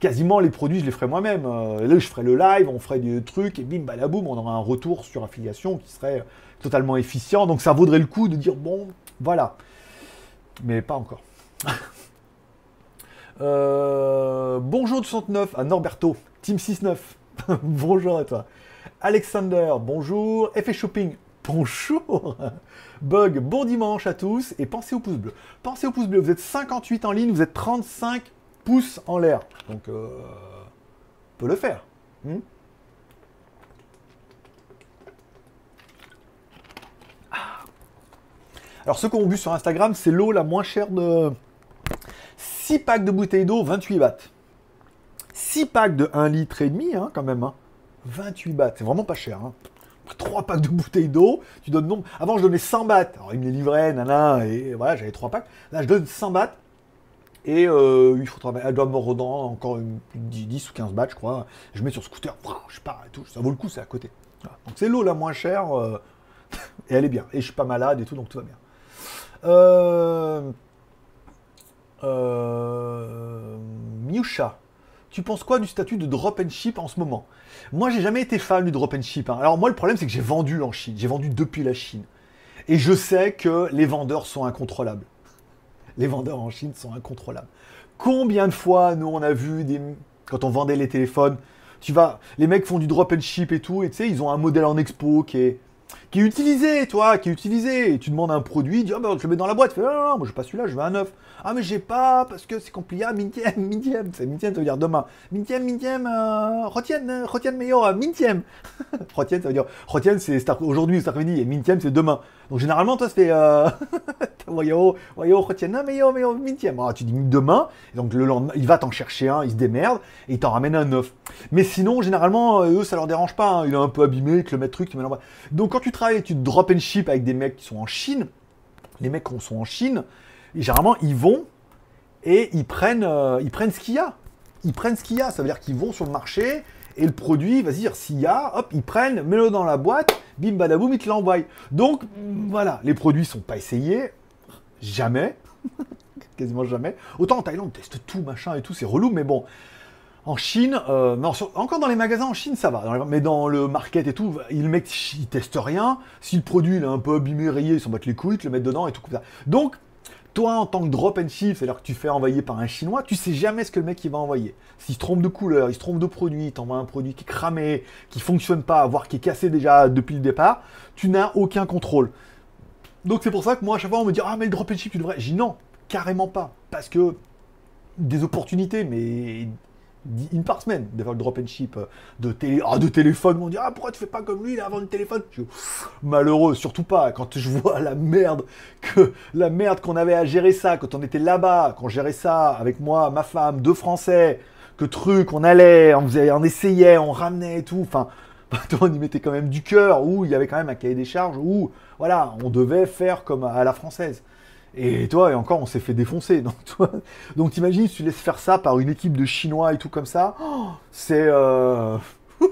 quasiment les produits, je les ferais moi-même. Euh, là, je ferais le live, on ferait des trucs, et bim, balaboum, on aurait un retour sur affiliation qui serait totalement efficient. Donc ça vaudrait le coup de dire bon, voilà. Mais pas encore. euh, bonjour 69 à Norberto, Team 69. bonjour à toi. Alexander, bonjour. Effet Shopping, bonjour. Bug, bon dimanche à tous et pensez au pouce bleu. Pensez au pouce bleu, vous êtes 58 en ligne, vous êtes 35 pouces en l'air. Donc, euh, peut le faire. Hmm Alors, ceux qui ont vu sur Instagram, c'est l'eau la moins chère de 6 packs de bouteilles d'eau, 28 bahts. 6 packs de 1 litre et demi, hein, quand même. 28 hein. bahts, c'est vraiment pas cher. 3 hein. packs de bouteilles d'eau, tu donnes nombre. Avant, je donnais 100 bahts. Alors, ils me les livraient, nana, et voilà, j'avais 3 packs. Là, je donne 100 bahts. Et euh, il faut travailler. Elle doit me redonner encore 10, ou 15 bahts, je crois. Je mets sur scooter, je pars et tout. Ça vaut le coup, c'est à côté. Donc, c'est l'eau la moins chère. Euh, et elle est bien. Et je suis pas malade et tout, donc tout va bien. Euh... Euh... Miusha, tu penses quoi du statut de drop and ship en ce moment? Moi, j'ai jamais été fan du drop and ship. Hein. Alors moi, le problème, c'est que j'ai vendu en Chine. J'ai vendu depuis la Chine. Et je sais que les vendeurs sont incontrôlables. Les vendeurs en Chine sont incontrôlables. Combien de fois, nous, on a vu. Quand on vendait les téléphones, tu vas... Les mecs font du drop and ship et tout, et tu sais, ils ont un modèle en expo qui est qui est utilisé, toi, qui est utilisé. Et tu demandes un produit, tu dis, ah ben, je le mets dans la boîte. Tu fais, non, non, non, moi, je pas celui-là, je veux un neuf. Ah, mais j'ai pas, parce que c'est compliqué. Ah, mintiem, mintiem. C'est mintiem, ça veut dire demain. Mintiem, mintiem, euh, retienne, euh, retienne meilleur, mintiem. retienne, ça veut dire, retienne, c'est aujourd'hui, cet après-midi, et mintiem, c'est demain. Donc, généralement, toi, fait, euh, voyons, retienne, non, meilleur, meilleur, mintiem. Ah, tu dis demain, et donc le lendemain, il va t'en chercher un, il se démerde, et il t'en ramène un neuf. Mais sinon, généralement, eux, ça leur dérange pas. Hein. Il est un peu abîmé, il te le met truc, tu Donc, quand tu travailles, tu drop and ship avec des mecs qui sont en Chine, les mecs qui sont en Chine, généralement, ils vont et ils prennent, euh, ils prennent ce qu'il y a. Ils prennent ce qu'il y a. Ça veut dire qu'ils vont sur le marché et le produit, vas-y, dire s'il y a, hop, ils prennent, mets-le dans la boîte, bim badaboum, ils te l'envoient. Donc, voilà, les produits sont pas essayés, jamais, quasiment jamais. Autant en Thaïlande, on teste tout, machin et tout, c'est relou, mais bon. En Chine, euh, encore dans les magasins en Chine, ça va. mais dans le market et tout, le mec, il teste rien. Si le produit il est un peu abîmé, rayé, ils s'en battent les couilles, ils te le mettent dedans et tout comme ça. Donc, toi, en tant que drop and ship, c'est-à-dire que tu fais envoyer par un chinois, tu sais jamais ce que le mec il va envoyer. S'il se trompe de couleur, il se trompe de produit, il t'envoie un produit qui est cramé, qui fonctionne pas, voire qui est cassé déjà depuis le départ, tu n'as aucun contrôle. Donc c'est pour ça que moi, à chaque fois, on me dit Ah, mais le drop and ship, tu devrais. J'ai non, carrément pas. Parce que des opportunités, mais une par semaine de faire le drop and ship euh, de, télé, ah, de téléphone. On dit Ah, pourquoi tu fais pas comme lui, il le téléphone? Malheureux, surtout pas quand je vois la merde que la merde qu'on avait à gérer ça quand on était là-bas, qu'on gérait ça avec moi, ma femme, deux Français, que truc, on allait, on, faisait, on essayait, on ramenait et tout. Enfin, on y mettait quand même du cœur, où il y avait quand même un cahier des charges, où voilà, on devait faire comme à la française. Et toi, et encore, on s'est fait défoncer. Donc, toi, donc tu laisses faire ça par une équipe de Chinois et tout comme ça, oh, c'est... Euh...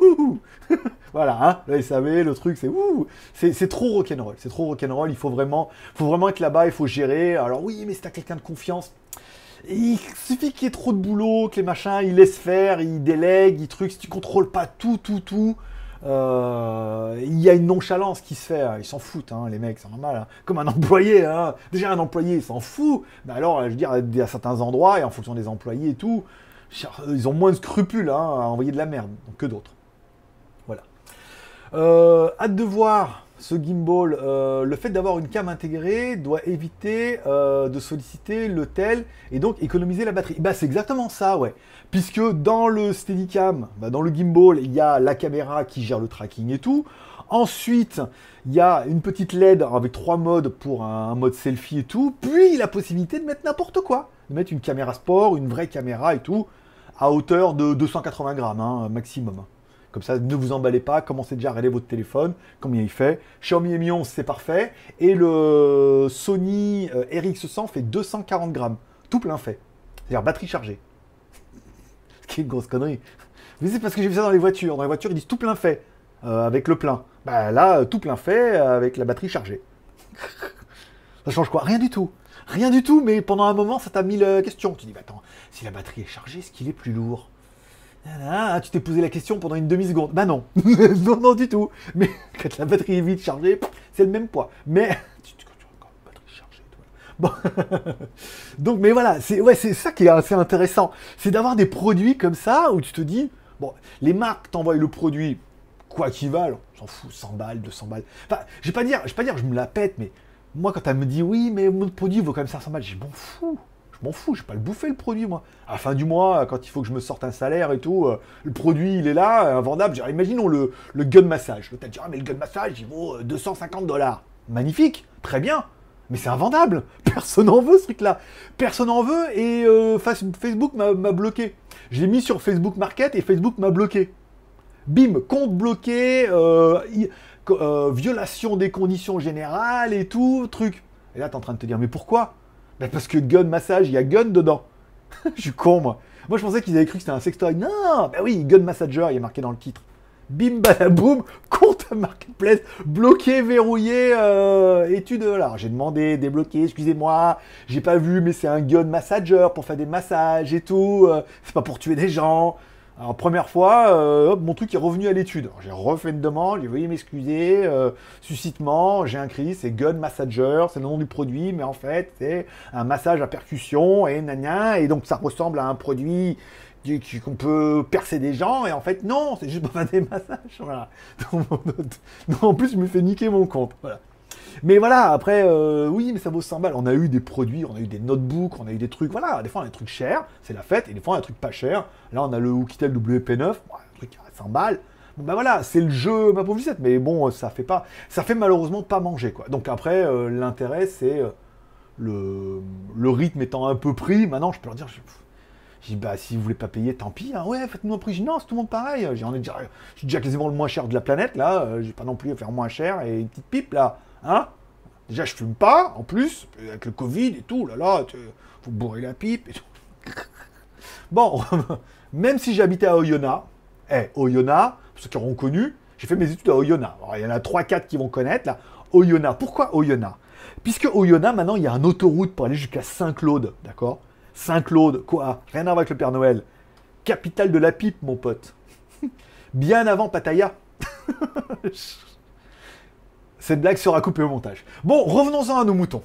voilà, hein, le SAV, le truc, c'est c'est trop rock'n'roll, c'est trop rock'n'roll, il faut vraiment, faut être là-bas, il faut gérer. Alors oui, mais c'est à quelqu'un de confiance. il suffit qu'il y ait trop de boulot, que les machins, ils laissent faire, ils délèguent, ils trucs, si tu contrôles pas tout, tout, tout, euh, il y a une nonchalance qui se fait. Hein. Ils s'en foutent, hein, les mecs, c'est normal. Hein. Comme un employé. Déjà, un employé, s'en fout. Mais alors, je veux dire, à certains endroits, et en fonction des employés et tout, ils ont moins de scrupules à envoyer de la merde que d'autres. Voilà. Euh, hâte de voir ce gimbal, euh, le fait d'avoir une cam intégrée doit éviter euh, de solliciter le tel et donc économiser la batterie. Bah c'est exactement ça, ouais. Puisque dans le Steadicam, bah, dans le gimbal, il y a la caméra qui gère le tracking et tout. Ensuite, il y a une petite LED avec trois modes pour un, mode selfie et tout. Puis la possibilité de mettre n'importe quoi. De mettre une caméra sport, une vraie caméra et tout, à hauteur de 280 grammes hein, maximum. Comme ça, ne vous emballez pas, commencez déjà à regarder votre téléphone, combien il fait. Xiaomi Mi 11, c'est parfait. Et le Sony euh, RX100 fait 240 grammes, tout plein fait. C'est-à-dire batterie chargée. Ce qui est une grosse connerie. Mais c'est parce que j'ai vu ça dans les voitures. Dans les voitures, ils disent tout plein fait, euh, avec le plein. Bah là, tout plein fait, avec la batterie chargée. ça change quoi? Rien du tout. Rien du tout, mais pendant un moment, ça t'a mis la question. Tu dis, bah attends, si la batterie est chargée, est-ce qu'il est plus lourd? Ah, tu t'es posé la question pendant une demi-seconde. Bah non, non, non du tout. Mais quand la batterie est vite chargée, c'est le même poids. Mais Bon. Donc, mais voilà, c'est ouais, ça qui est assez intéressant. C'est d'avoir des produits comme ça où tu te dis, bon, les marques t'envoient le produit, quoi qu'il valent, on s'en fout, 100 balles, 200 balles. Enfin, je vais pas dire, je vais pas dire, je me la pète, mais moi, quand elle me dit, oui, mais mon produit vaut quand même 500 balles, j'ai bon m'en fous, je vais pas le bouffer le produit, moi. À fin du mois, quand il faut que je me sorte un salaire et tout, euh, le produit, il est là, invendable. imaginons le, le gun massage. L'autre dit, ah, mais le gun massage, il vaut 250 euh, dollars. Magnifique, très bien. Mais c'est invendable. Personne n'en veut ce truc-là. Personne n'en veut et euh, Facebook m'a bloqué. Je l'ai mis sur Facebook Market et Facebook m'a bloqué. Bim, compte bloqué, violation des conditions générales et tout, truc. Et là, tu es en train de te dire, mais pourquoi? Parce que gun massage, il y a gun dedans. je suis con, moi. Moi, je pensais qu'ils avaient cru que c'était un sextoy. Non, bah oui, gun massager, il est marqué dans le titre. Bim, badaboum, compte marketplace, bloqué, verrouillé, euh, étude. Alors, j'ai demandé, débloqué, excusez-moi, j'ai pas vu, mais c'est un gun massager pour faire des massages et tout. Euh, c'est pas pour tuer des gens. Alors, première fois, euh, mon truc est revenu à l'étude. J'ai refait une demande, j'ai veuillez m'excuser, euh, suscitement, j'ai un cri, c'est Gun Massager, c'est le nom du produit, mais en fait, c'est un massage à percussion et nania, et donc ça ressemble à un produit qu'on peut percer des gens, et en fait, non, c'est juste faire des massages. En plus, je me fais niquer mon compte. Mais voilà, après, euh, oui, mais ça vaut 100 balles. On a eu des produits, on a eu des notebooks, on a eu des trucs, voilà, des fois on a des trucs chers, c'est la fête, et des fois on a des trucs pas chers. Là, on a le Oukitel WP9, un truc à 100 balles. Bon, ben voilà, c'est le jeu, ma pauvre Lucette, mais bon, ça fait pas, ça fait malheureusement pas manger, quoi. Donc après, euh, l'intérêt, c'est euh, le, le rythme étant un peu pris. Maintenant, je peux leur dire, je, dis, bah, si vous voulez pas payer, tant pis. Hein. Ouais, faites-nous un prix. non, c'est tout le monde pareil. J'en ai déjà, je suis déjà quasiment le moins cher de la planète, là. J'ai pas non plus à faire moins cher et une petite pipe, là. Hein? Déjà, je fume pas, en plus, avec le Covid et tout, là là, faut bourrer la pipe et tout. Bon, même si j'habitais à Oyonnax, eh, Oyonnax, ceux qui auront connu, j'ai fait mes études à Oyonnax. Alors, il y en a 3-4 qui vont connaître, là. Oyonnax. Pourquoi Oyonnax? Puisque Oyonnax, maintenant, il y a une autoroute pour aller jusqu'à Saint-Claude, d'accord? Saint-Claude, quoi? Rien à voir avec le Père Noël. Capitale de la pipe, mon pote. Bien avant Pattaya. Cette blague sera coupée au montage. Bon, revenons-en à nos moutons.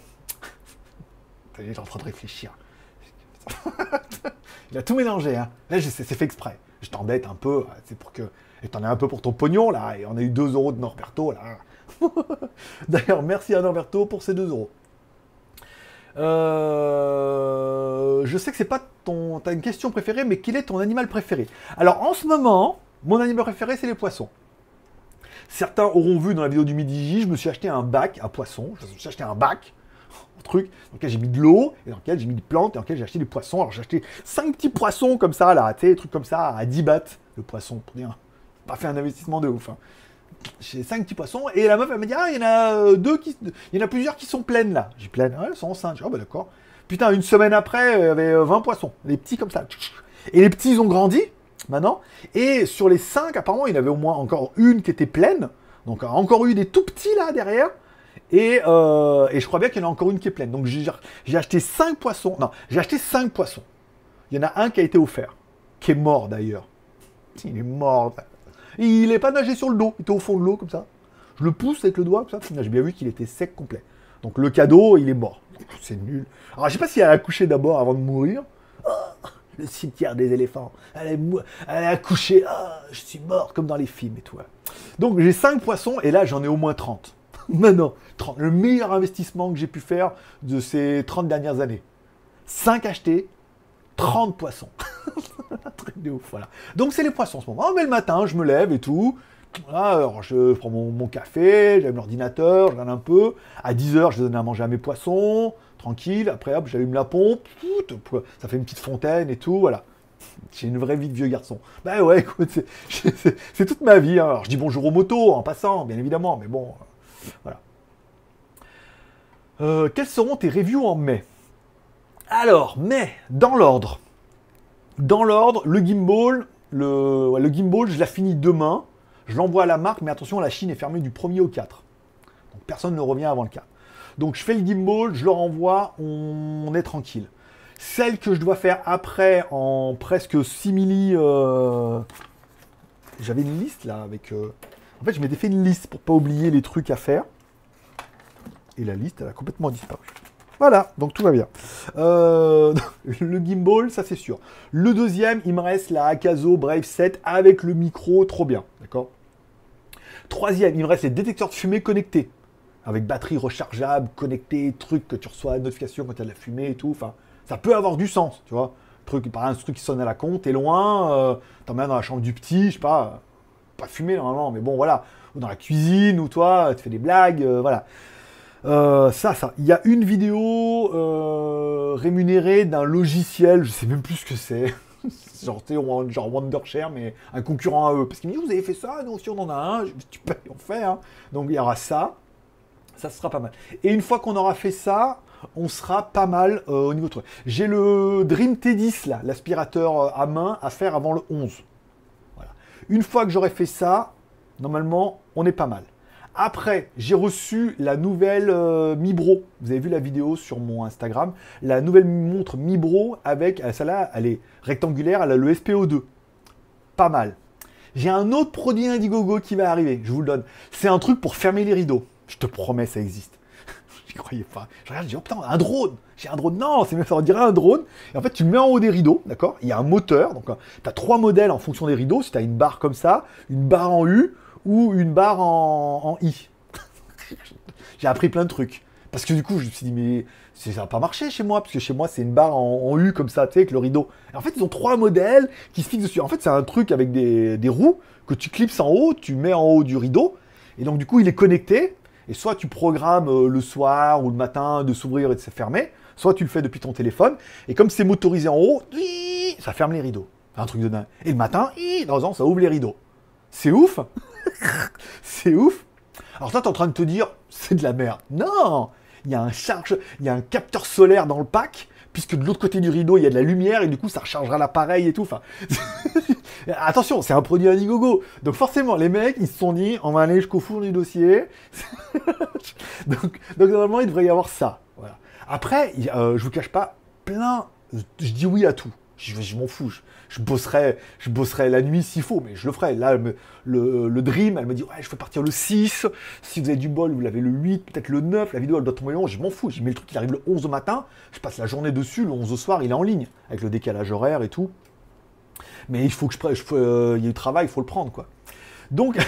Il est en train de réfléchir. Il a tout mélangé, hein. Là, c'est fait exprès. Je t'embête un peu, c'est pour que. Et t'en as un peu pour ton pognon, là, et on a eu 2 euros de Norberto, là. D'ailleurs, merci à Norberto pour ces 2 euros. Euh, je sais que c'est pas ton. T'as une question préférée, mais quel est ton animal préféré? Alors, en ce moment, mon animal préféré, c'est les poissons. Certains auront vu dans la vidéo du midi je me suis acheté un bac à poissons. Je me suis acheté un bac, un truc, dans lequel j'ai mis de l'eau, et dans lequel j'ai mis des plantes, et dans lequel j'ai acheté des poissons. Alors j'ai acheté 5 petits poissons comme ça, là, tu sais, des trucs comme ça, à 10 bahts, le poisson, pour dire. Pas fait un investissement de ouf. Hein. J'ai 5 petits poissons, et la meuf, elle m'a dit, ah, il y en a euh, deux qui. Il y en a plusieurs qui sont pleines là. J'ai pleines, ouais, elles sont enceintes. oh, bah d'accord. Putain, une semaine après, il y avait 20 euh, poissons, des petits comme ça. Et les petits, ils ont grandi, maintenant. Et sur les 5, apparemment, il y avait au moins encore une qui était pleine. Donc encore eu des tout petits là derrière. Et, euh, et je crois bien qu'il y en a encore une qui est pleine. Donc j'ai acheté 5 poissons. Non, j'ai acheté 5 poissons. Il y en a un qui a été offert. Qui est mort d'ailleurs. Il est mort. Il est pas nagé sur le dos. Il était au fond de l'eau comme ça. Je le pousse avec le doigt comme ça. J'ai bien vu qu'il était sec complet. Donc le cadeau, il est mort. C'est nul. Alors je sais pas si elle a accouché d'abord avant de mourir. Oh, le cimetière des éléphants. Elle, est elle a accouché. Ah, je suis mort comme dans les films et tout. Donc j'ai 5 poissons et là j'en ai au moins 30. Maintenant, 30. Le meilleur investissement que j'ai pu faire de ces 30 dernières années. 5 achetés, 30 poissons. Voilà. Donc c'est les poissons en ce moment. Oh, mais le matin, je me lève et tout. Alors je prends mon, café, j'allume l'ordinateur, je regarde un peu. À 10h, je donne à manger à mes poissons, tranquille. Après, hop, j'allume la pompe. Ça fait une petite fontaine et tout, voilà. J'ai une vraie vie de vieux garçon. Bah ouais, écoute, c'est- toute ma vie. hein. Alors je dis bonjour aux motos en passant, bien évidemment, mais bon, euh, voilà. Euh, quels seront tes reviews en mai? Alors, mai, dans l'ordre. Dans l'ordre, le gimbal, le, le gimbal, je la finis demain. Je l'envoie à la marque, mais attention, la Chine est fermée du 1er au 4. Donc personne ne revient avant le 4. Donc je fais le gimbal, je le renvoie, on, est tranquille. Celle que je dois faire après en presque simili. euh, J'avais une liste là avec. euh, En fait, je m'étais fait une liste pour pas oublier les trucs à faire. Et la liste, elle a complètement disparu. Voilà, donc tout va bien. Euh, le gimbal, ça c'est sûr. Le deuxième, il me reste la Akazo Brave 7 avec le micro, trop bien. D'accord? Troisième, il me reste les détecteurs de fumée connectés. Avec batterie rechargeable, connectée, truc que tu reçois notification quand il y a de la fumée et tout. Enfin, ça peut avoir du sens, tu vois. Truc, par exemple, un truc qui sonne à la con, t'es loin, euh, t'emmènes dans la chambre du petit, je sais pas, pas fumer normalement, mais bon voilà. Ou dans la cuisine, ou toi, tu fais des blagues, euh, voilà. Euh, ça, ça. Il y a une vidéo euh, rémunérée d'un logiciel, je sais même plus ce que c'est. genre, tu genre Wondershare, mais un concurrent à eux. Parce qu'ils me disent, vous avez fait ça, nous aussi on en a un. Tu peux, on fait. Hein. Donc il y aura ça. Ça sera pas mal. Et une fois qu'on aura fait ça, on sera pas mal euh, au niveau de. J'ai le Dream T10 là, l'aspirateur euh, à main à faire avant le 11. Voilà. Une fois que j'aurai fait ça, normalement, on est pas mal. Après, j'ai reçu la nouvelle euh, Mibro. Vous avez vu la vidéo sur mon Instagram? La nouvelle montre Mibro avec, euh, celle-là, elle est rectangulaire, elle a le SPO2. Pas mal. J'ai un autre produit Indiegogo qui va arriver, je vous le donne. C'est un truc pour fermer les rideaux. Je te promets, ça existe. J'y croyais pas. Je regarde, je dis, oh putain, un drone. J'ai un drone. Non, c'est même ça, on dirait un drone. Et en fait, tu le mets en haut des rideaux, d'accord? Il y a un moteur. Donc, tu as trois modèles en fonction des rideaux. Si tu as une barre comme ça, une barre en U ou une barre en, I. J'ai appris plein de trucs. Parce que du coup, je me suis dit, mais ça va pas marcher chez moi, parce que chez moi, c'est une barre en, en U comme ça, tu sais, avec le rideau. Et en fait, ils ont trois modèles qui se fixent dessus. En fait, c'est un truc avec des, des roues que tu clipses en haut, tu mets en haut du rideau. Et donc, du coup, il est connecté. Et soit tu programmes euh, le soir ou le matin de s'ouvrir et de se fermer, soit tu le fais depuis ton téléphone. Et comme c'est motorisé en haut, ça ferme les rideaux. Un truc de dingue. Et le matin, dans un, ça ouvre les rideaux. C'est ouf C'est ouf Alors toi, t'es en train de te dire, c'est de la merde. Non Il y a un charge, il y a un capteur solaire dans le pack, puisque de l'autre côté du rideau, il y a de la lumière, et du coup, ça rechargera l'appareil et tout. attention, c'est un produit Indiegogo. Donc forcément, les mecs, ils se sont dit, on va aller jusqu'au fond du dossier. donc, normalement, il devrait y avoir ça. Après, euh, je vous cache pas, plein, je dis oui à tout. Je, je m'en fous. Je, je, bosserai, je bosserai la nuit s'il faut, mais je le ferai. Là, le, Dream, elle me dit Ouais, je peux partir le 6. Si vous avez du bol, vous l'avez le 8, peut-être le 9. La vidéo, elle doit tomber le 11. Je m'en fous. J'ai mis le truc, il arrive le 11 au matin. Je passe la journée dessus. Le 11 au soir, il est en ligne, avec le décalage horaire et tout. Mais il faut que je. je euh, il y a du travail, il faut le prendre, quoi. Donc.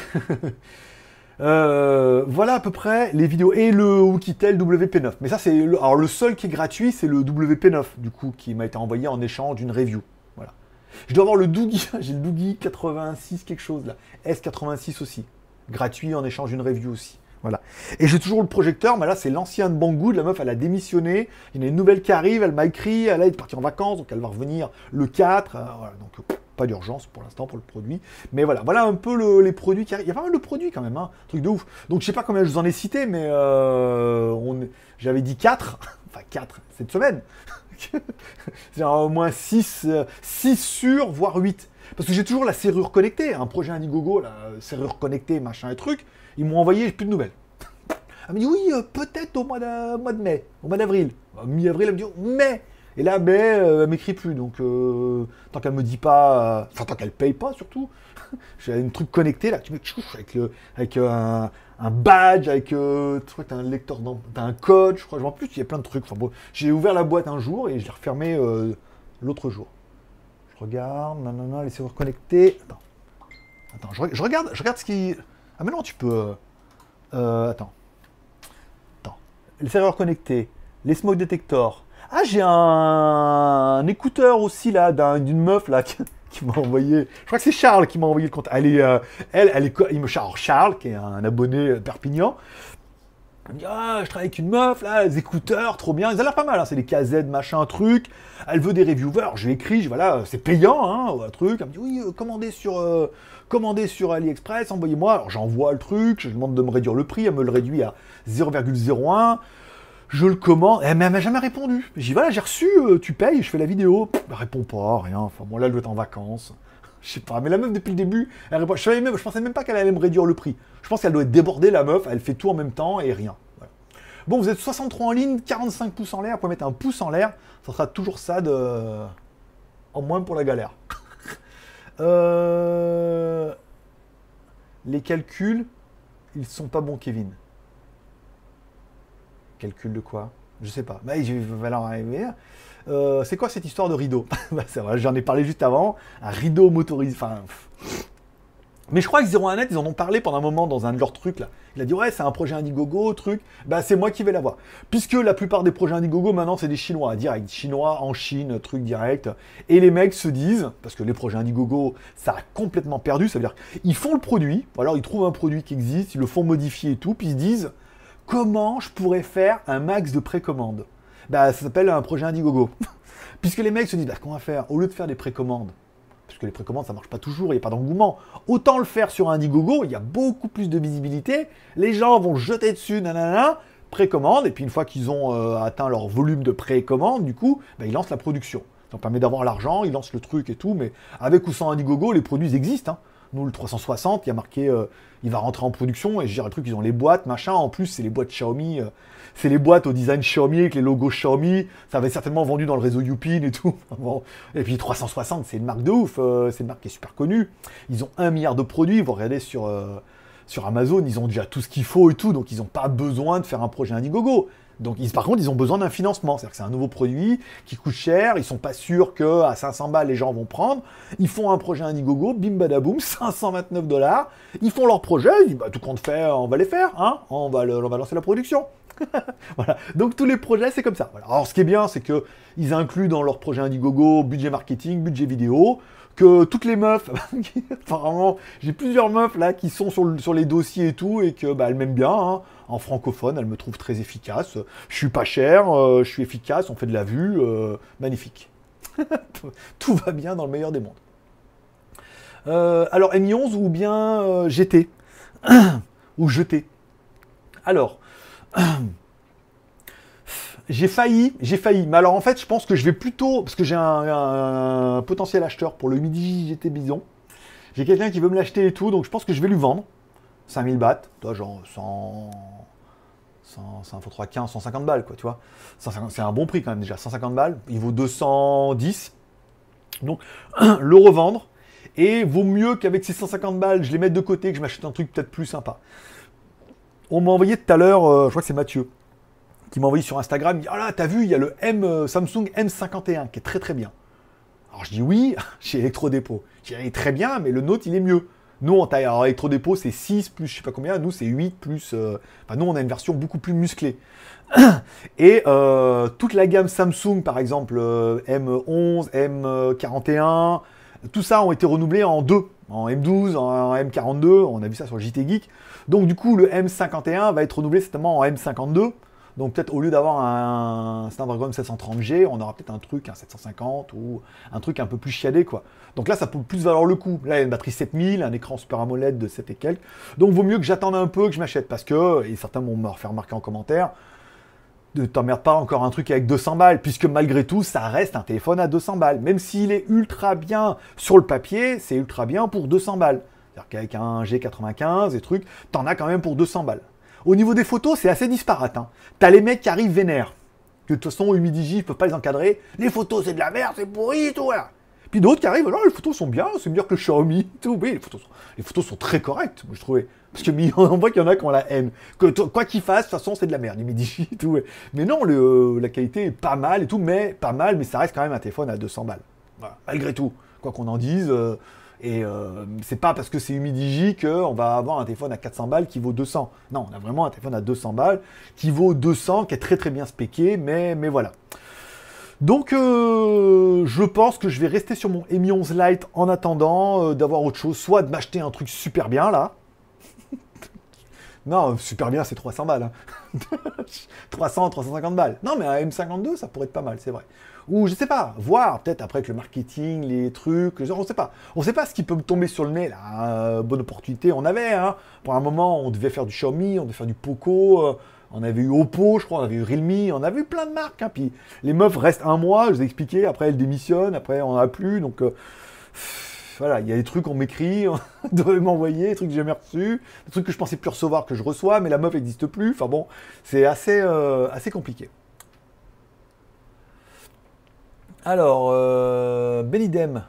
Euh, voilà à peu près les vidéos et le Wikitel WP9. Mais ça c'est le, alors le seul qui est gratuit, c'est le WP9 du coup qui m'a été envoyé en échange d'une review. Voilà. Je dois avoir le Doogie, j'ai le Doogie 86 quelque chose là, S86 aussi, gratuit en échange d'une review aussi. Voilà. Et j'ai toujours le projecteur, mais là c'est l'ancien de Banggood, la meuf elle a démissionné, il y en a une nouvelle qui arrive, elle m'a écrit, elle est partie en vacances, donc elle va revenir le 4, euh, donc pff, pas d'urgence pour l'instant pour le produit. Mais voilà, voilà un peu le, les produits qui arrivent. Il y a pas mal de produits quand même, hein, truc de ouf. Donc je sais pas combien je vous en ai cité, mais euh, j'avais dit 4, enfin 4 cette semaine. c'est au moins 6, 6 sur, voire 8. Parce que j'ai toujours la serrure connectée, un projet Indiegogo, la serrure connectée, machin et truc. Ils m'ont envoyé plus de nouvelles. Elle me dit oui, euh, peut-être au mois de, mois de mai, au mois d'avril. Bah, Mi-avril, elle me dit mai. Et là, mai, euh, elle m'écrit plus. Donc, euh, tant qu'elle me dit pas, euh, enfin, tant qu'elle paye pas surtout, j'ai un truc connecté là, tu mets avec, le, avec un, badge, avec, tu crois que t'as un lecteur, t'as un code, je crois, en plus, il y a plein de trucs. Enfin, bon, j'ai ouvert la boîte un jour et je l'ai refermé euh, l'autre jour. Je regarde, non, non, non, laissez-vous reconnecter. Attends, attends, je, je regarde, je regarde ce qui. Ah, mais non, tu peux. euh, euh, attends. Attends. Les serveurs connectés, les smoke detectors. Ah, j'ai un, écouteur aussi là, d'un- d'une meuf là qui, m'a envoyé. Je crois que c'est Charles qui m'a envoyé le compte. Elle est, euh, elle, elle est, il me charge Charles qui est un abonné Perpignan. Elle me dit ah, je travaille avec une meuf là, les écouteurs, trop bien. Ils ont l'air pas mal. hein, C'est des KZ machin truc. Elle veut des reviewers. Je lui je voilà, c'est payant hein, un truc. Elle me dit oui, commandez sur. Commandez sur AliExpress, envoyez-moi. Alors j'envoie le truc, je demande de me réduire le prix, elle me le réduit à 0,01. Je le commande, elle m'a jamais répondu. Dit voilà, j'ai reçu, euh, tu payes, je fais la vidéo. Elle répond pas, rien. Enfin bon, là, elle doit être en vacances. Je sais pas, mais la meuf depuis le début, elle répond. Je, savais même, pensais même pas qu'elle allait me réduire le prix. Je pense qu'elle doit être débordée, la meuf, elle fait tout en même temps et rien. Bon, vous êtes 63 en ligne, 45 pouces en l'air, vous pouvez mettre un pouce en l'air, ça sera toujours ça de. En moins pour la galère. Euh, Les calculs, ils sont pas bons, Kevin. Calcul de quoi? Je sais pas. Bah. Euh, c'est quoi cette histoire de rideau? Bah, J'en ai parlé juste avant. Un rideau motorisé. Enfin. Mais je crois que 01net, ils en ont parlé pendant un moment dans un de leurs trucs là. Il a dit ouais, c'est un projet Indiegogo, truc. Bah c'est moi qui vais l'avoir. Puisque la plupart des projets Indiegogo maintenant c'est des Chinois, direct. Chinois en Chine, truc direct. Et les mecs se disent, parce que les projets Indiegogo, ça a complètement perdu, ça veut dire qu'ils font le produit, ou alors ils trouvent un produit qui existe, ils le font modifier et tout, puis ils se disent comment je pourrais faire un max de précommande Bah ça s'appelle un projet Indiegogo. Puisque les mecs se disent bah qu'on va faire? Au lieu de faire des précommandes, parce que les précommandes ça marche pas toujours, il n'y a pas d'engouement. Autant le faire sur Indiegogo, il y a beaucoup plus de visibilité, les gens vont jeter dessus, nanana, précommande, et puis une fois qu'ils ont euh, atteint leur volume de précommande, du coup, bah, ils lancent la production. Ça permet d'avoir l'argent, ils lancent le truc et tout, mais avec ou sans Indiegogo, les produits existent. hein. Nous, le 360, il y a marqué, euh, il va rentrer en production, et je dirais le truc, ils ont les boîtes, machin, en plus, c'est les boîtes Xiaomi, euh, c'est les boîtes au design Xiaomi avec les logos Xiaomi. Ça va être certainement vendu dans le réseau Youpin et tout. Bon. Et puis 360, c'est une marque de ouf. euh, c'est une marque qui est super connue. Ils ont un milliard de produits. Vous regardez sur, euh, sur Amazon, ils ont déjà tout ce qu'il faut et tout. Donc ils n'ont pas besoin de faire un projet Indiegogo. Donc ils, par contre, ils ont besoin d'un financement. C'est-à-dire que c'est un nouveau produit qui coûte cher. Ils sont pas sûrs que à 500 balles les gens vont prendre. Ils font un projet Indiegogo, bim badaboum, 529 dollars. Ils font leur projet. Bah, tout compte fait, on va les faire. Hein on va lancer la production. voilà. Donc tous les projets, c'est comme ça. Alors ce qui est bien, c'est que ils incluent dans leur projet Indiegogo budget marketing, budget vidéo, que toutes les meufs, vraiment, j'ai plusieurs meufs là qui sont sur, le- sur les dossiers et tout, et que bah, elles m'aiment bien. hein. En francophone, elles me trouvent très efficace. Je suis pas cher, euh, je suis efficace, on fait de la vue, euh, magnifique. tout, va bien dans le meilleur des mondes. Euh, alors Mi11 ou bien euh, GT ou jeté. Alors, j'ai failli, j'ai failli. Mais alors en fait, je pense que je vais plutôt, parce que j'ai un, potentiel acheteur pour le Midi GT Bison. J'ai quelqu'un qui veut me l'acheter et tout, donc je pense que je vais lui vendre 5000 bahts, toi genre 100, 100, 100 faut 3, 15, 150 balles quoi, tu vois. 150, C'est un bon prix quand même déjà, 150 balles. Il vaut 210. Donc le revendre et vaut mieux qu'avec ces 150 balles, je les mette de côté, que je m'achète un truc peut-être plus sympa. On m'a envoyé tout à l'heure, euh, je crois que c'est Mathieu, qui m'a envoyé sur Instagram, il dit, ah là, t'as vu, il y a le M, euh, Samsung M51, qui est très très bien. Alors je dis oui, chez Electrodépôt. Je dis, il est très bien, mais le Note, il est mieux. Nous, en taille, alors Electrodépôt, c'est 6 plus je sais pas combien, nous, c'est 8 plus... euh, Enfin, nous, on a une version beaucoup plus musclée. Et euh, toute la gamme Samsung, par exemple, euh, M11, M41, tout ça ont été renouvelés en deux, en M12, en M42, on a vu ça sur le JT Geek. Donc du coup, le M51 va être renouvelé certainement en M52. Donc peut-être au lieu d'avoir un Snapdragon 730G, on aura peut-être un truc, un 750 ou un truc un peu plus chiadé quoi. Donc là, ça peut plus valoir le coup. Là, il y a une batterie 7000, un écran Super AMOLED de 7 et quelques. Donc vaut mieux que j'attende un peu, que je m'achète parce que, et certains vont me remarquer en commentaire, ne t'emmerde pas encore un truc avec 200 balles, puisque malgré tout, ça reste un téléphone à 200 balles. Même s'il est ultra bien sur le papier, c'est ultra bien pour 200 balles. C'est-à-dire qu'avec un G95 et trucs, t'en as quand même pour 200 balles. Au niveau des photos, c'est assez disparate. Hein. T'as les mecs qui arrivent vénères. Que de toute façon, Humidigi, ils peuvent pas les encadrer. Les photos, c'est de la merde, c'est pourri, tout. Puis d'autres qui arrivent, alors les photos sont bien, c'est mieux que le Xiaomi, tout. Oui, les photos sont, les photos sont très correctes, je trouvais. Parce que on voit qu'il y en a qui ont la haine. Que quoi qu'il fasse, de toute façon, c'est de la merde, Humidigi, tout. Mais non, le, la qualité est pas mal et tout, mais pas mal, mais ça reste quand même un téléphone à 200 balles. Malgré tout, quoi qu'on en dise. Euh, et euh, c'est pas parce que c'est Humidigi qu'on va avoir un téléphone à 400 balles qui vaut 200. Non, on a vraiment un téléphone à 200 balles qui vaut 200, qui est très très bien spéqué, mais, mais voilà. Donc euh, je pense que je vais rester sur mon Mi 11 Lite en attendant euh, d'avoir autre chose, soit de m'acheter un truc super bien là. Non, super bien c'est 300 balles. 300, 350 balles. Non mais un M52 ça pourrait être pas mal, c'est vrai ou je sais pas, voir peut-être après avec le marketing, les trucs, genre, on sait pas. On sait pas ce qui peut me tomber sur le nez là. Euh, bonne opportunité, on avait. Hein. Pour un moment, on devait faire du Xiaomi, on devait faire du Poco. Euh, on avait eu Oppo, je crois, on avait eu Realme, on avait eu plein de marques. Hein. Puis les meufs restent un mois, je vous ai expliqué. Après, elles démissionnent, après, on n'en a plus. Donc euh, voilà, il y a des trucs qu'on m'écrit, on devait m'envoyer, des trucs que j'ai jamais reçus, des trucs que je pensais plus recevoir que je reçois, mais la meuf n'existe plus. Enfin bon, c'est assez, assez compliqué. Alors, euh, Benidem.